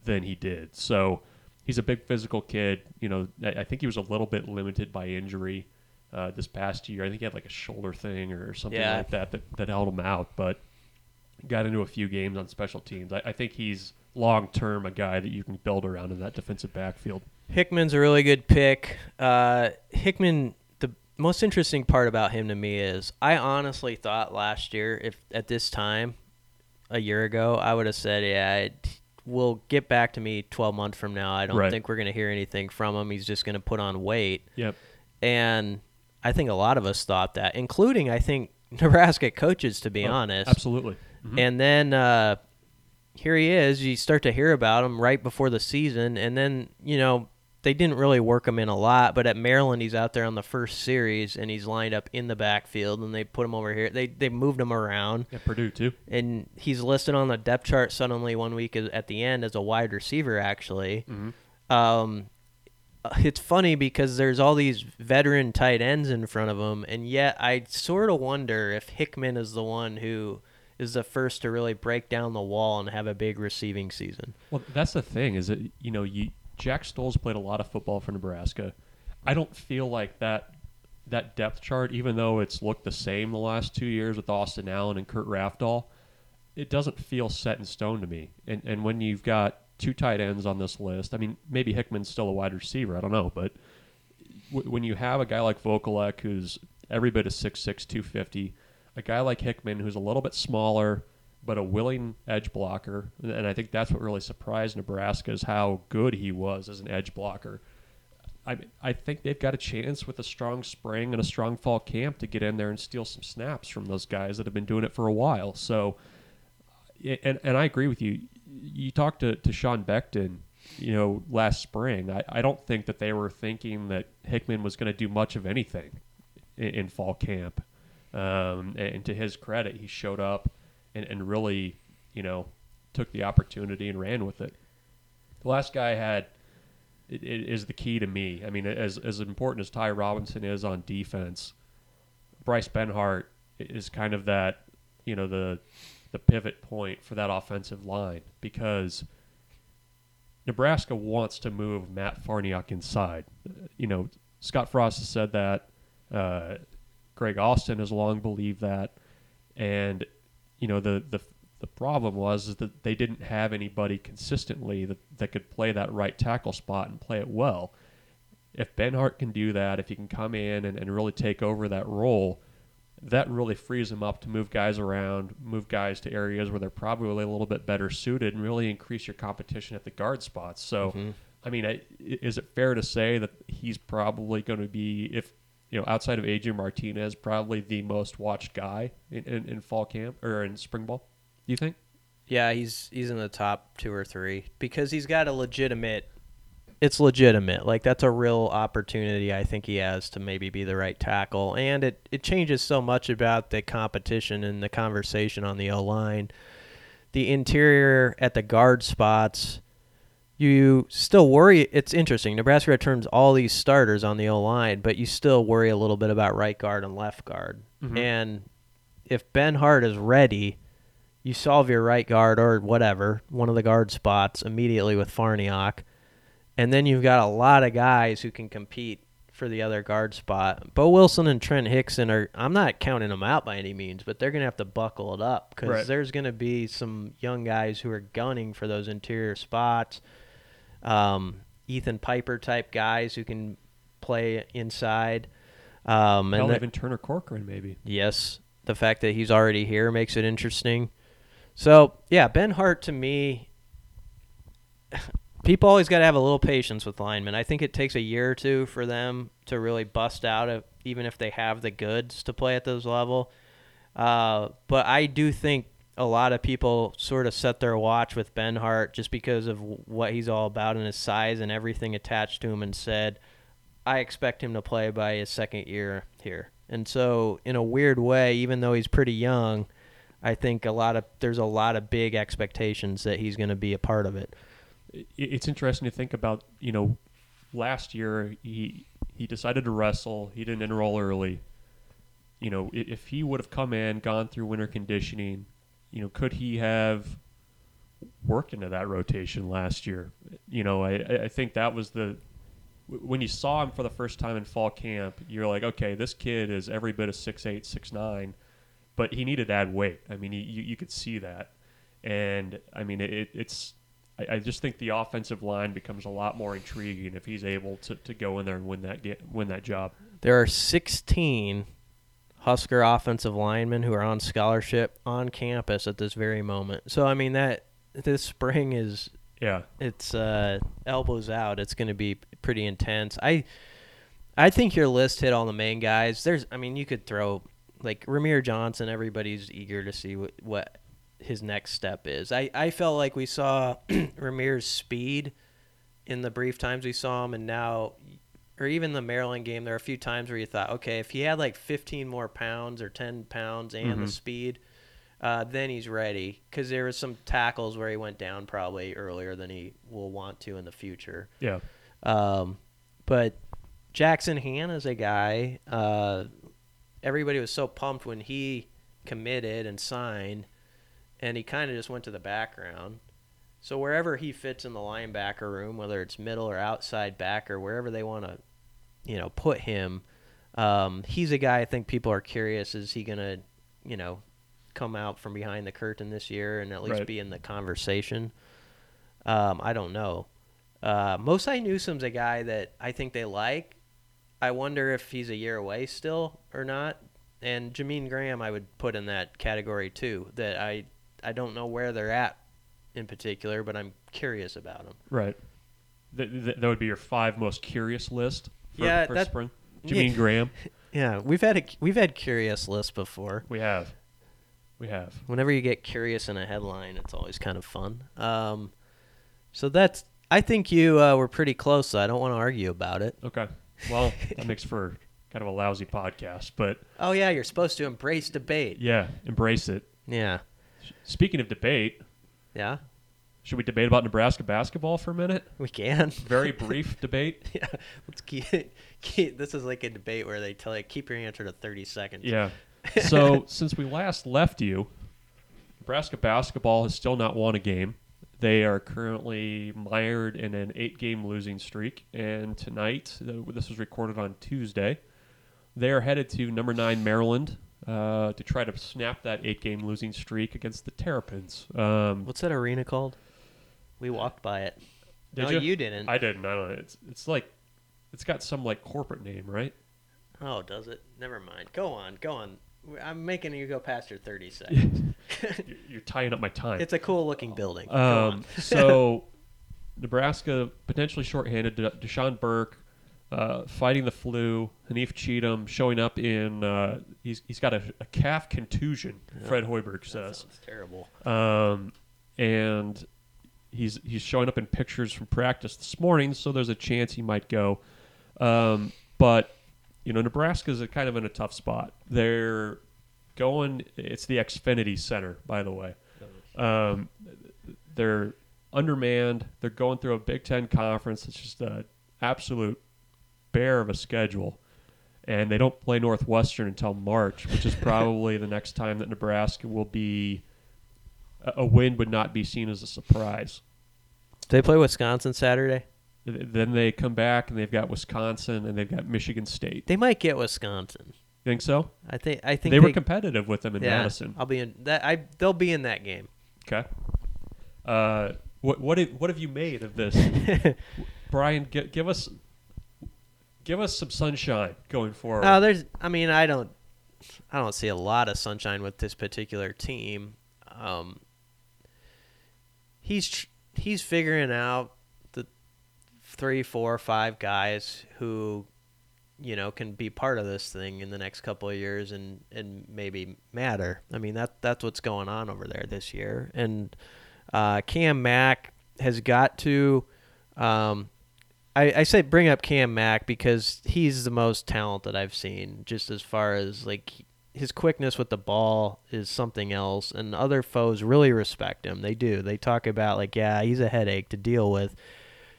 than he did. So he's a big physical kid. You know, I, I think he was a little bit limited by injury uh, this past year. I think he had like a shoulder thing or something Yeah. like that, that that held him out, but got into a few games on special teams. I, I think he's long term a guy that you can build around in that defensive backfield. Hickman's a really good pick. Uh, Hickman, the most interesting part about him to me is I honestly thought last year, if at this time, a year ago, I would have said, yeah, it, will get back to me 12 months from now. I don't Right. think we're going to hear anything from him. He's just going to put on weight. Yep. And I think a lot of us thought that, including, I think, Nebraska coaches, to be Oh, honest. Absolutely. Mhm. And then uh, here he is. You start to hear about him right before the season, and then you know they didn't really work him in a lot. But at Maryland, he's out there on the first series, and he's lined up in the backfield, and they put him over here. They they moved him around, At Purdue too. and he's listed on the depth chart suddenly one week at the end as a wide receiver. Actually, um, it's funny because there's all these veteran tight ends in front of him, and yet I sort of wonder if Hickman is the one who is the first to really break down the wall and have a big receiving season. Well, that's the thing is that you know you Jack Stoll's played a lot of football for Nebraska. I don't feel like that that depth chart, even though it's looked the same the last two years with Austin Allen and Kurt Rafdal, it doesn't feel set in stone to me. And and when you've got two tight ends on this list, I mean maybe Hickman's still a wide receiver, I don't know, but w- when you have a guy like Vokolek who's every bit of 6'6", 250, a guy like Hickman who's a little bit smaller but a willing edge blocker, and- and I think that's what really surprised Nebraska is how good he was as an edge blocker. I I think they've got a chance with a strong spring and a strong fall camp to get in there and steal some snaps from those guys that have been doing it for a while. So, and and I agree with you. You talked to, to Sean Beckton, you know, last spring. I, I don't think that they were thinking that Hickman was going to do much of anything in, in fall camp. Um, and to his credit, he showed up and, and really, you know, took the opportunity and ran with it. The last guy I had it, it is the key to me. I mean, as as important as Ty Robinson is on defense, Bryce Benhart is kind of that, you know, the the pivot point for that offensive line because Nebraska wants to move Matt Farniok inside. You know, Scott Frost has said that. Uh, Greg Austin has long believed that, and you know the the the problem was is that they didn't have anybody consistently that, that could play that right tackle spot and play it well. If Benhart can do that, if he can come in and, and really take over that role, that really frees him up to move guys around, move guys to areas where they're probably a little bit better suited, and really increase your competition at the guard spots. So, mm-hmm. I mean, I, is it fair to say that he's probably going to be, if you know, outside of Adrian Martinez, probably the most watched guy in, in, in fall camp or in spring ball? Do you think? Yeah, he's he's in the top two or three because he's got a legitimate. It's legitimate. Like that's a real opportunity. I think he has to maybe be the right tackle, and it it changes so much about the competition and the conversation on the O line. The interior at the guard spots, you still worry. It's interesting. Nebraska returns all these starters on the O line, but you still worry a little bit about right guard and left guard. Mm-hmm. And if Benhart is ready, you solve your right guard or whatever, one of the guard spots immediately with Farniok. And then you've got a lot of guys who can compete for the other guard spot. Boe Wilson and Trent Hixson are, I'm not counting them out by any means, but they're going to have to buckle it up because Right. there's going to be some young guys who are gunning for those interior spots. Um, Ethan Piper type guys who can play inside. Um, and even Turner Corcoran, maybe. Yes, the fact that he's already here makes it interesting. So yeah, Benhart to me, people always got to have a little patience with linemen. I think it takes a year or two for them to really bust out, of, even if they have the goods to play at those level. Uh, but I do think a lot of people sort of set their watch with Benhart just because of what he's all about and his size and everything attached to him, and said, I expect him to play by his second year here. And so, in a weird way, even though he's pretty young, I think a lot of there's a lot of big expectations that he's going to be a part of it. it- it's interesting to think about. You know, last year he he decided to wrestle. He didn't enroll early. You know, if he would have come in, gone through winter conditioning, you know, could he have worked into that rotation last year? You know, I I think that was the when you saw him for the first time in fall camp, you're like, okay, this kid is every bit of six eight, six nine, but he needed to add weight. I mean, you you could see that, and I mean, it, it's. I, I just think the offensive line becomes a lot more intriguing if he's able to, to go in there and win that get, win that job. There are 16 Husker offensive linemen who are on scholarship on campus at this very moment. So I mean that this spring is Yeah, it's uh, elbows out. It's going to be pretty intense. I I think your list hit all the main guys. There's I mean you could throw like Rahmir Johnson. Everybody's eager to see what, what his next step is. I, I felt like we saw Rahmir's speed in the brief times we saw him, and now or even the Maryland game, there are a few times where you thought, okay, if he had like 15 more pounds or 10 pounds and the speed, uh, then he's ready. Because there was some tackles where he went down probably earlier than he will want to in the future. yeah, Um, but Jackson Hannah's a guy. Uh, everybody was so pumped when he committed and signed, and he kind of just went to the background. So wherever he fits in the linebacker room, whether it's middle or outside back or wherever they want to, you know, put him, um, he's a guy I think people are curious. Is he gonna, you know, come out from behind the curtain this year and at least Right. be in the conversation? Um, I don't know. Uh, Mosai Newsom's a guy that I think they like. I wonder if he's a year away still or not. And Jameen Graham, I would put in that category too. That I I don't know where they're at in particular, but I'm curious about them. right. Th- th- that would be your five most curious list for, Yeah, for that- spring. Jameen Graham, Yeah, we've had a we've had curious lists before. we have, we have. Whenever you get curious in a headline, it's always kind of fun. Um, so that's I think you uh, were pretty close. So I don't want to argue about it. Okay. Well, that makes for kind of a lousy podcast, but Oh yeah, you're supposed to embrace debate. yeah, embrace it. Yeah, Speaking of debate, yeah, should we debate about Nebraska basketball for a minute? we can. Very brief debate. yeah, let's keep, keep. This is like a debate where they tell you keep your answer to 30 seconds. Yeah. So since we last left you, Nebraska basketball has still not won a game. They are currently mired in an eight-game losing streak, and tonight, this was recorded on Tuesday, they are headed to number nine Maryland uh, to try to snap that eight-game losing streak against the Terrapins. Um, What's that arena called? We walked by it. No, you? you didn't. I didn't. I don't know. It's it's like it's got some like corporate name, right? oh, does it? Never mind. Go on. Go on. I'm making you go past your 30 seconds. You're- tying up my time. it's a cool looking building. Um, so Nebraska potentially shorthanded. De- Dachon Burke uh, fighting the flu. Haanif Cheatham showing up in. Uh, he's he's got a, a calf contusion. Fred Hoiberg says, sounds terrible. um, and he's he's showing up in pictures from practice this morning. So there's a chance he might go. Um, but you know, Nebraska's a kind of in a tough spot. They're going. It's the Xfinity Center, by the way. Um, they're undermanned. They're going through a Big Ten conference. It's just an absolute bear of a schedule. And they don't play Northwestern until March, which is probably the next time that Nebraska will be. A a win would not be seen as a surprise. They play Wisconsin Saturday. Then they come back and they've got Wisconsin and they've got Michigan State. They might get Wisconsin. Think so? I think. I think They were competitive with them in yeah, Madison. I'll be in that. I they'll be in that game. Okay. Uh, what what have, what have you made of this, Brian? Give, give us give us some sunshine going forward. No, there's. I mean, I don't. I don't see a lot of sunshine with this particular team. Um, he's he's figuring out the three, four, five guys who, you know, can be part of this thing in the next couple of years and and maybe matter. I mean, that that's what's going on over there this year. And uh, Cam Mack has got to. Um, I, I say bring up Cam Mack because he's the most talented I've seen, just as far as like his quickness with the ball is something else, and other foes really respect him. They do. They talk about like, yeah, he's a headache to deal with.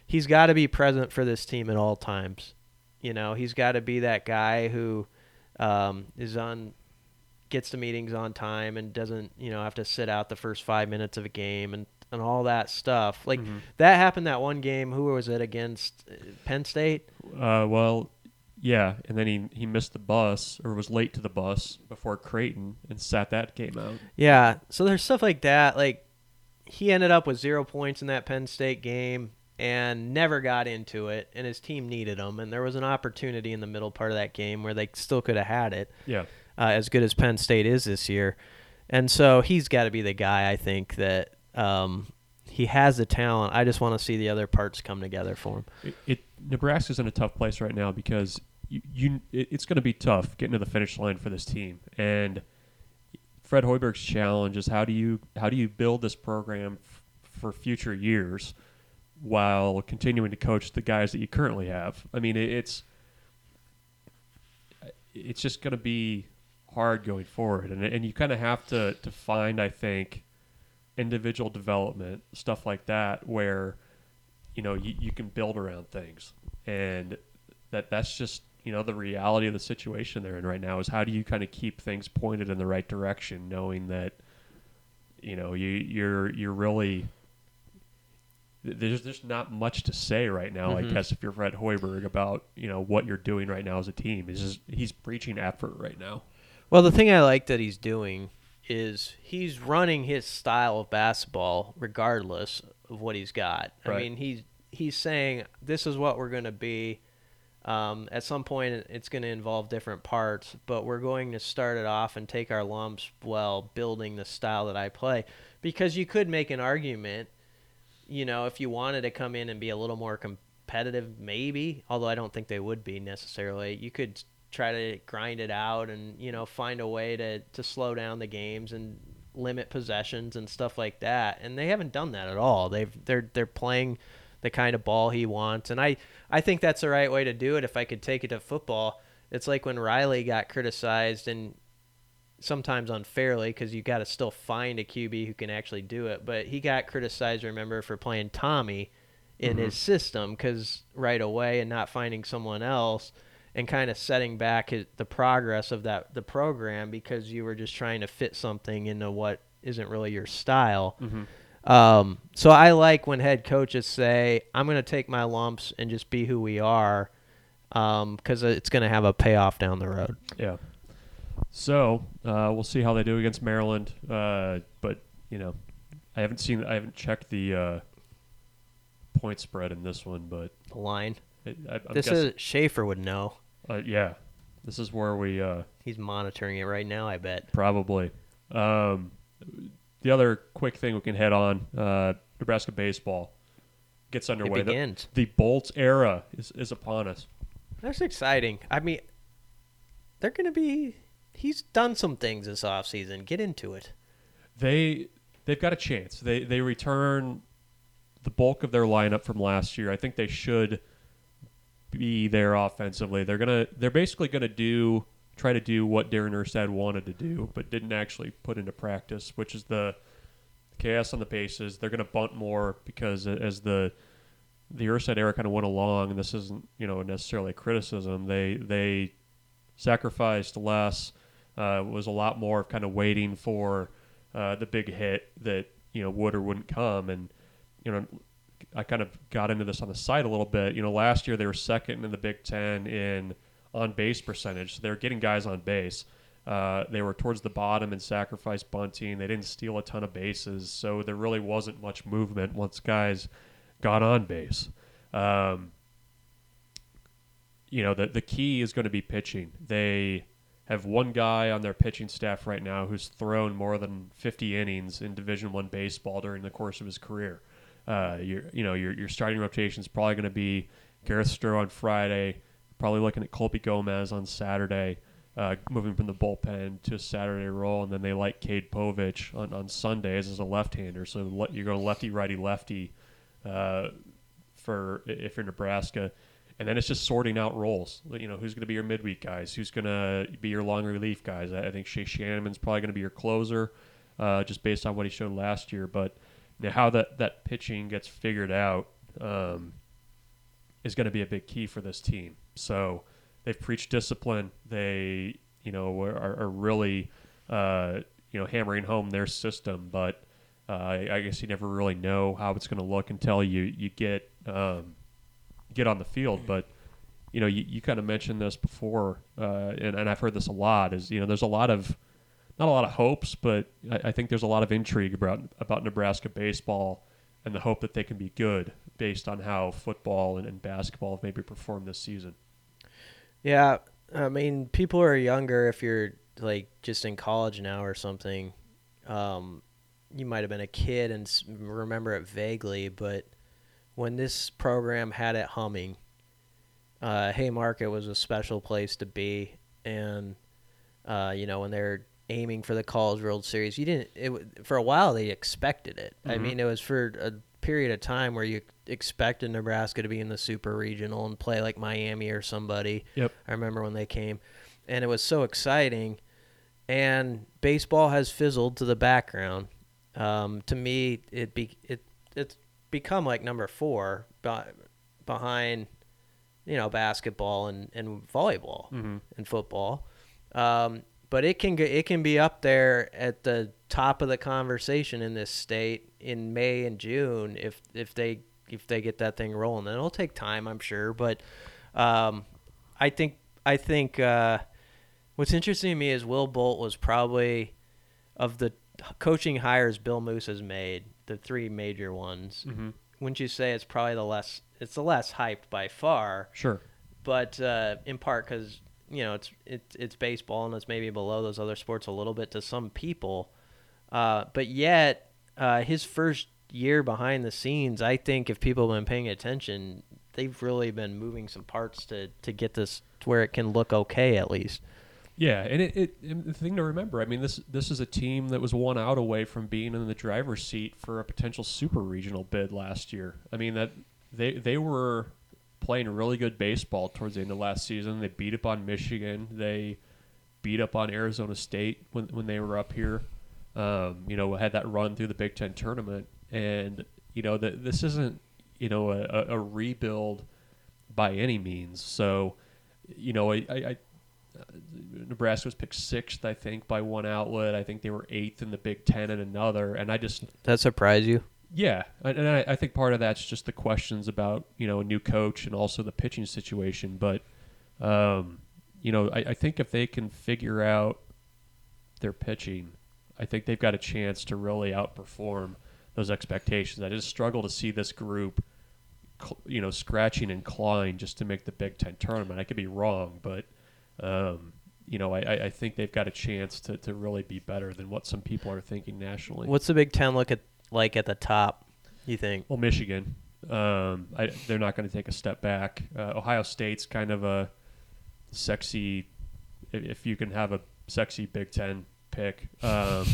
He's got to be present for this team at all times. You know, he's got to be that guy who um, is on gets to meetings on time and doesn't you know have to sit out the first five minutes of a game and and all that stuff. Like that happened that one game. Who was it against? Penn State. Uh, well, yeah, and then he he missed the bus or was late to the bus before Creighton and sat that game out. Yeah. So there's stuff like that. Like he ended up with zero points in that Penn State game and never got into it, and his team needed him. And there was an opportunity in the middle part of that game where they still could have had it. Yeah. uh, as good as Penn State is this year. And so he's got to be the guy I think that um, he has the talent. I just want to see the other parts come together for him. It, it Nebraska's in a tough place right now because you, you it, it's going to be tough getting to the finish line for this team. And Fred Hoiberg's challenge is how do you how do you build this program f- for future years while continuing to coach the guys that you currently have. I mean, it, it's it's just going to be hard going forward, and and you kind of have to to find, I think, individual development stuff like that where you know you, you can build around things, and that that's just you know the reality of the situation they're in right now is how do you kind of keep things pointed in the right direction, knowing that you know you you're you're really there's there's not much to say right now. I Mhm. guess if you're Fred Hoiberg about you know what you're doing right now as a team, is just he's preaching effort right now. Well, the thing I like that he's doing is he's running his style of basketball regardless of what he's got. I mean, he's he's saying this is what we're going to be. Um, at some point, it's going to involve different parts, but we're going to start it off and take our lumps while building the style that I play. Because you could make an argument, you know, if you wanted to come in and be a little more competitive, maybe, although I don't think they would be necessarily, you could try to grind it out and, you know, find a way to, to slow down the games and limit possessions and stuff like that. And they haven't done that at all. They've they're they're playing the kind of ball he wants. And I, I think that's the right way to do it if I could take it to football. It's like when Riley got criticized and sometimes unfairly because you got to still find a QB who can actually do it. But he got criticized, remember, for playing Tommy in mm-hmm. his system because right away and not finding someone else and kind of setting back his, the progress of that the program because you were just trying to fit something into what isn't really your style. Um, so I like when head coaches say, "I'm going to take my lumps and just be who we are," because it's going to have a payoff down the road. Yeah. So uh, we'll see how they do against Maryland. Uh, but you know, I haven't seen, I haven't checked the uh, point spread in this one, but The line. I, I'm this guessing, is Schaefer would know. Uh, yeah, this is where we uh, He's monitoring it right now. I bet. probably. Um, the other quick thing we can head on: uh, Nebraska baseball gets underway. The- begins. The, Bolts era is, is upon us. That's exciting. I mean, they're going to be. He's done some things this offseason. Get into it. they they've got a chance. They they return the bulk of their lineup from last year. I think they should be there offensively. They're gonna they're basically gonna do try to do what Darin Erstad wanted to do, but didn't actually put into practice, which is the chaos on the bases. They're gonna bunt more because as the the Erstad era kind of went along, and this isn't you know necessarily a criticism. They they sacrificed less. Uh, was a lot more of kind of waiting for uh, the big hit that you know would or wouldn't come, and you know I kind of got into this on the site a little bit. You know, last year they were second in the Big Ten in on base percentage. So they were getting guys on base. Uh, they were towards the bottom in sacrifice bunting. They didn't steal a ton of bases, so there really wasn't much movement once guys got on base. Um, you know, the the key is going to be pitching. They have one guy on their pitching staff right now who's thrown more than 50 innings in Division One baseball during the course of his career. Uh, your you know your your starting rotation is probably going to be Gareth Stroh on Friday. Probably looking at Colby Gomes on Saturday, uh, moving from the bullpen to a Saturday role, and then they like Cade Povich on, on Sundays as a left-hander. So le- you're going lefty, righty, lefty uh, for if you're Nebraska, and then it's just sorting out roles. You know, who's going to be your midweek guys? Who's going to be your long relief guys? I think Shea Shannon's probably going to be your closer, uh, just based on what he showed last year. But you how that that pitching gets figured out um, is going to be a big key for this team. So they've preached discipline. They you know are, are really uh, you know hammering home their system, but uh, I, I guess you never really know how it's going to look until you you get um, get on the field. But you know, you, you kind of mentioned this before, uh, and, and I've heard this a lot. Is you know, there's a lot of not a lot of hopes, but I, I think there's a lot of intrigue about about Nebraska baseball and the hope that they can be good based on how football and, and basketball have maybe performed this season. Yeah, I mean, people are younger. If you're like just in college now or something, um, you might have been a kid and remember it vaguely. But when this program had it humming, uh, Haymarket was a special place to be, and uh, you know when they're aiming for the College World Series, you didn't. It for a while they expected it. I Mhm. mean, it was for a period of time where you expected Nebraska to be in the Super Regional and play like Miami or somebody. Yep. I remember when they came, and it was so exciting. And baseball has fizzled to the background. Um, to me, it be it it's become like number four be- behind, you know, basketball and, and volleyball Mhm. and football. Um, but it can it can be up there at the top of the conversation in this state in May and June if if they if they get that thing rolling. And it'll take time, I'm sure, but um, I think I think uh, what's interesting to me is Will Bolt was probably of the coaching hires Bill Moos has made, the three major ones. Mhm. Wouldn't you say it's probably the less it's the less hyped by far? Sure. but uh, in part because you know it's it's it's baseball and it's maybe below those other sports a little bit to some people. Uh, but yet, uh, his first year behind the scenes, I think if people have been paying attention, they've really been moving some parts to to get this to where it can look okay at least. Yeah, and it, it and the thing to remember, I mean, this this is a team that was one out away from being in the driver's seat for a potential super regional bid last year. I mean that they they were playing really good baseball towards the end of last season. They beat up on Michigan. They beat up on Arizona State when when they were up here. Um, you know, had that run through the Big Ten tournament, and you know that this isn't you know a, a, rebuild by any means. So, you know, I, I, I Nebraska was picked sixth, I think, by one outlet. I think they were eighth in the Big Ten in another. And I just, That surprised you? Yeah, and I, I think part of that's just the questions about you know a new coach and also the pitching situation. But, um, you know, I, I think if they can figure out their pitching, I think they've got a chance to really outperform those expectations. I just struggle to see this group, you know, scratching and clawing just to make the Big Ten tournament. I could be wrong, but um, you know, I, I I think they've got a chance to, to really be better than what some people are thinking nationally. What's the Big Ten look at like at the top? You think? Well, Michigan, um, I, they're not going to take a step back. Uh, Ohio State's kind of a sexy, if, you can have a sexy Big Ten pick. Um,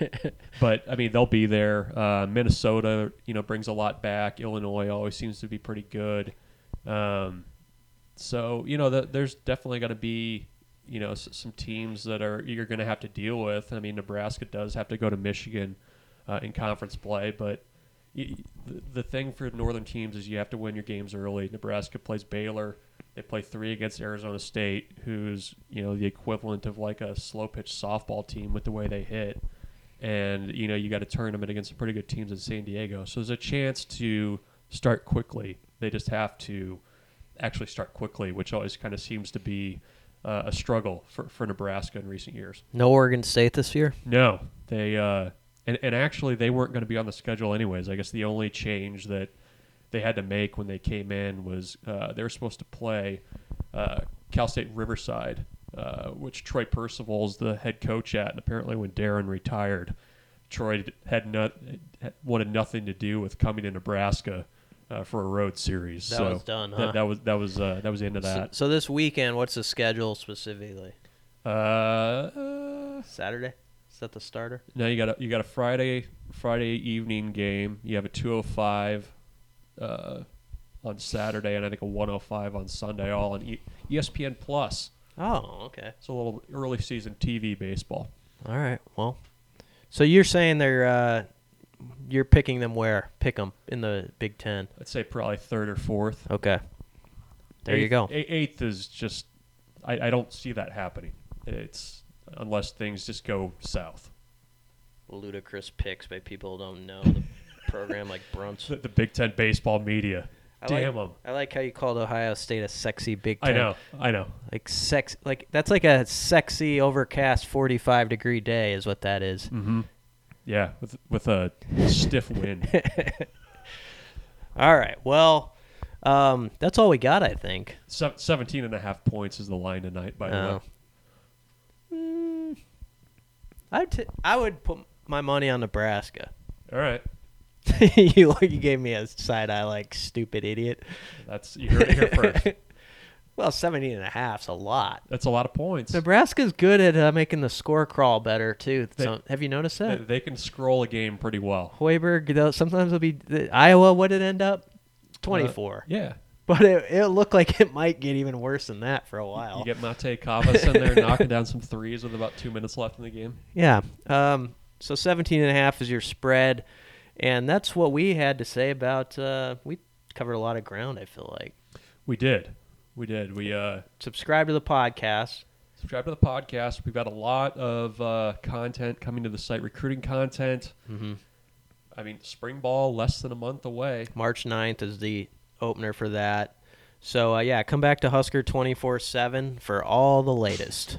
but I mean, they'll be there. Uh, Minnesota, you know, brings a lot back. Illinois always seems to be pretty good. Um, so you know, the, there's definitely going to be you know s- some teams that are you're going to have to deal with. I mean, Nebraska does have to go to Michigan uh, in conference play, but y- y- the, the thing for northern teams is you have to win your games early. Nebraska plays Baylor. They play three against Arizona State, who's you know the equivalent of like a slow pitch softball team with the way they hit. And you know you got a tournament against some pretty good teams in San Diego, so there's a chance to start quickly. They just have to actually start quickly, which always kind of seems to be uh, a struggle for, for Nebraska in recent years. No Oregon State this year. No, they uh, and and actually they weren't going to be on the schedule anyways. I guess the only change that they had to make when they came in was uh, they were supposed to play uh, Cal State Riverside, uh, which Troy Percival's the head coach at, and apparently when Darin retired, Troy had not wanted nothing to do with coming to Nebraska. Uh, for a road series, That so was done, that- huh? That, was that was uh, that was the end of So, that. so this weekend, what's the schedule specifically? Uh, uh, Saturday? That the starter? Now you got a you got a Friday Friday evening game. You have a 205 uh, on Saturday, and I think a 105 on Sunday, all on e- ESPN Plus. Oh, okay. It's a little early season TV baseball. All right. Well, so you're saying they're uh, you're picking them where? Pick them in the Big Ten. I'd say probably third or fourth. Okay. There you go. Eighth is just I, I don't see that happening. It's unless things just go south. ludicrous picks by people who don't know the program like Bruntz. The, the Big Ten baseball media. I Damn like, them. I like how you called Ohio State a sexy Big Ten. I know. I know. Like sex, like that's like a sexy overcast 45 degree day is what that is. Mm-hmm. Yeah, with with a stiff wind. All right. Well, um, that's all we got, I think. Se- 17 and a half points is the line tonight, by the way. Oh. Mm, I would t- I would put my money on Nebraska. All right. you you gave me a side eye like stupid idiot. That's you heard it here first. Well, 17 and a half's a lot. That's a lot of points. Nebraska's good at uh, making the score crawl better too. They- So, have you noticed that? they can scroll a game pretty well. Hoiberg, sometimes it'll be the, Iowa. What did it end up? 24. Uh, yeah. But it, it looked like it might get even worse than that for a while. You get Matej Kavas in there knocking down some threes with about two minutes left in the game. Yeah. Um, so 17 and a half is your spread. And that's what we had to say about uh, we covered a lot of ground, I feel like. We did. We did. We uh, Subscribe to the podcast. subscribe to the podcast. We've got a lot of uh, content coming to the site, recruiting content. Mhm. I mean, spring ball less than a month away. March 9th is the opener for that. So, uh, yeah, come back to Husker 24 7 for all the latest.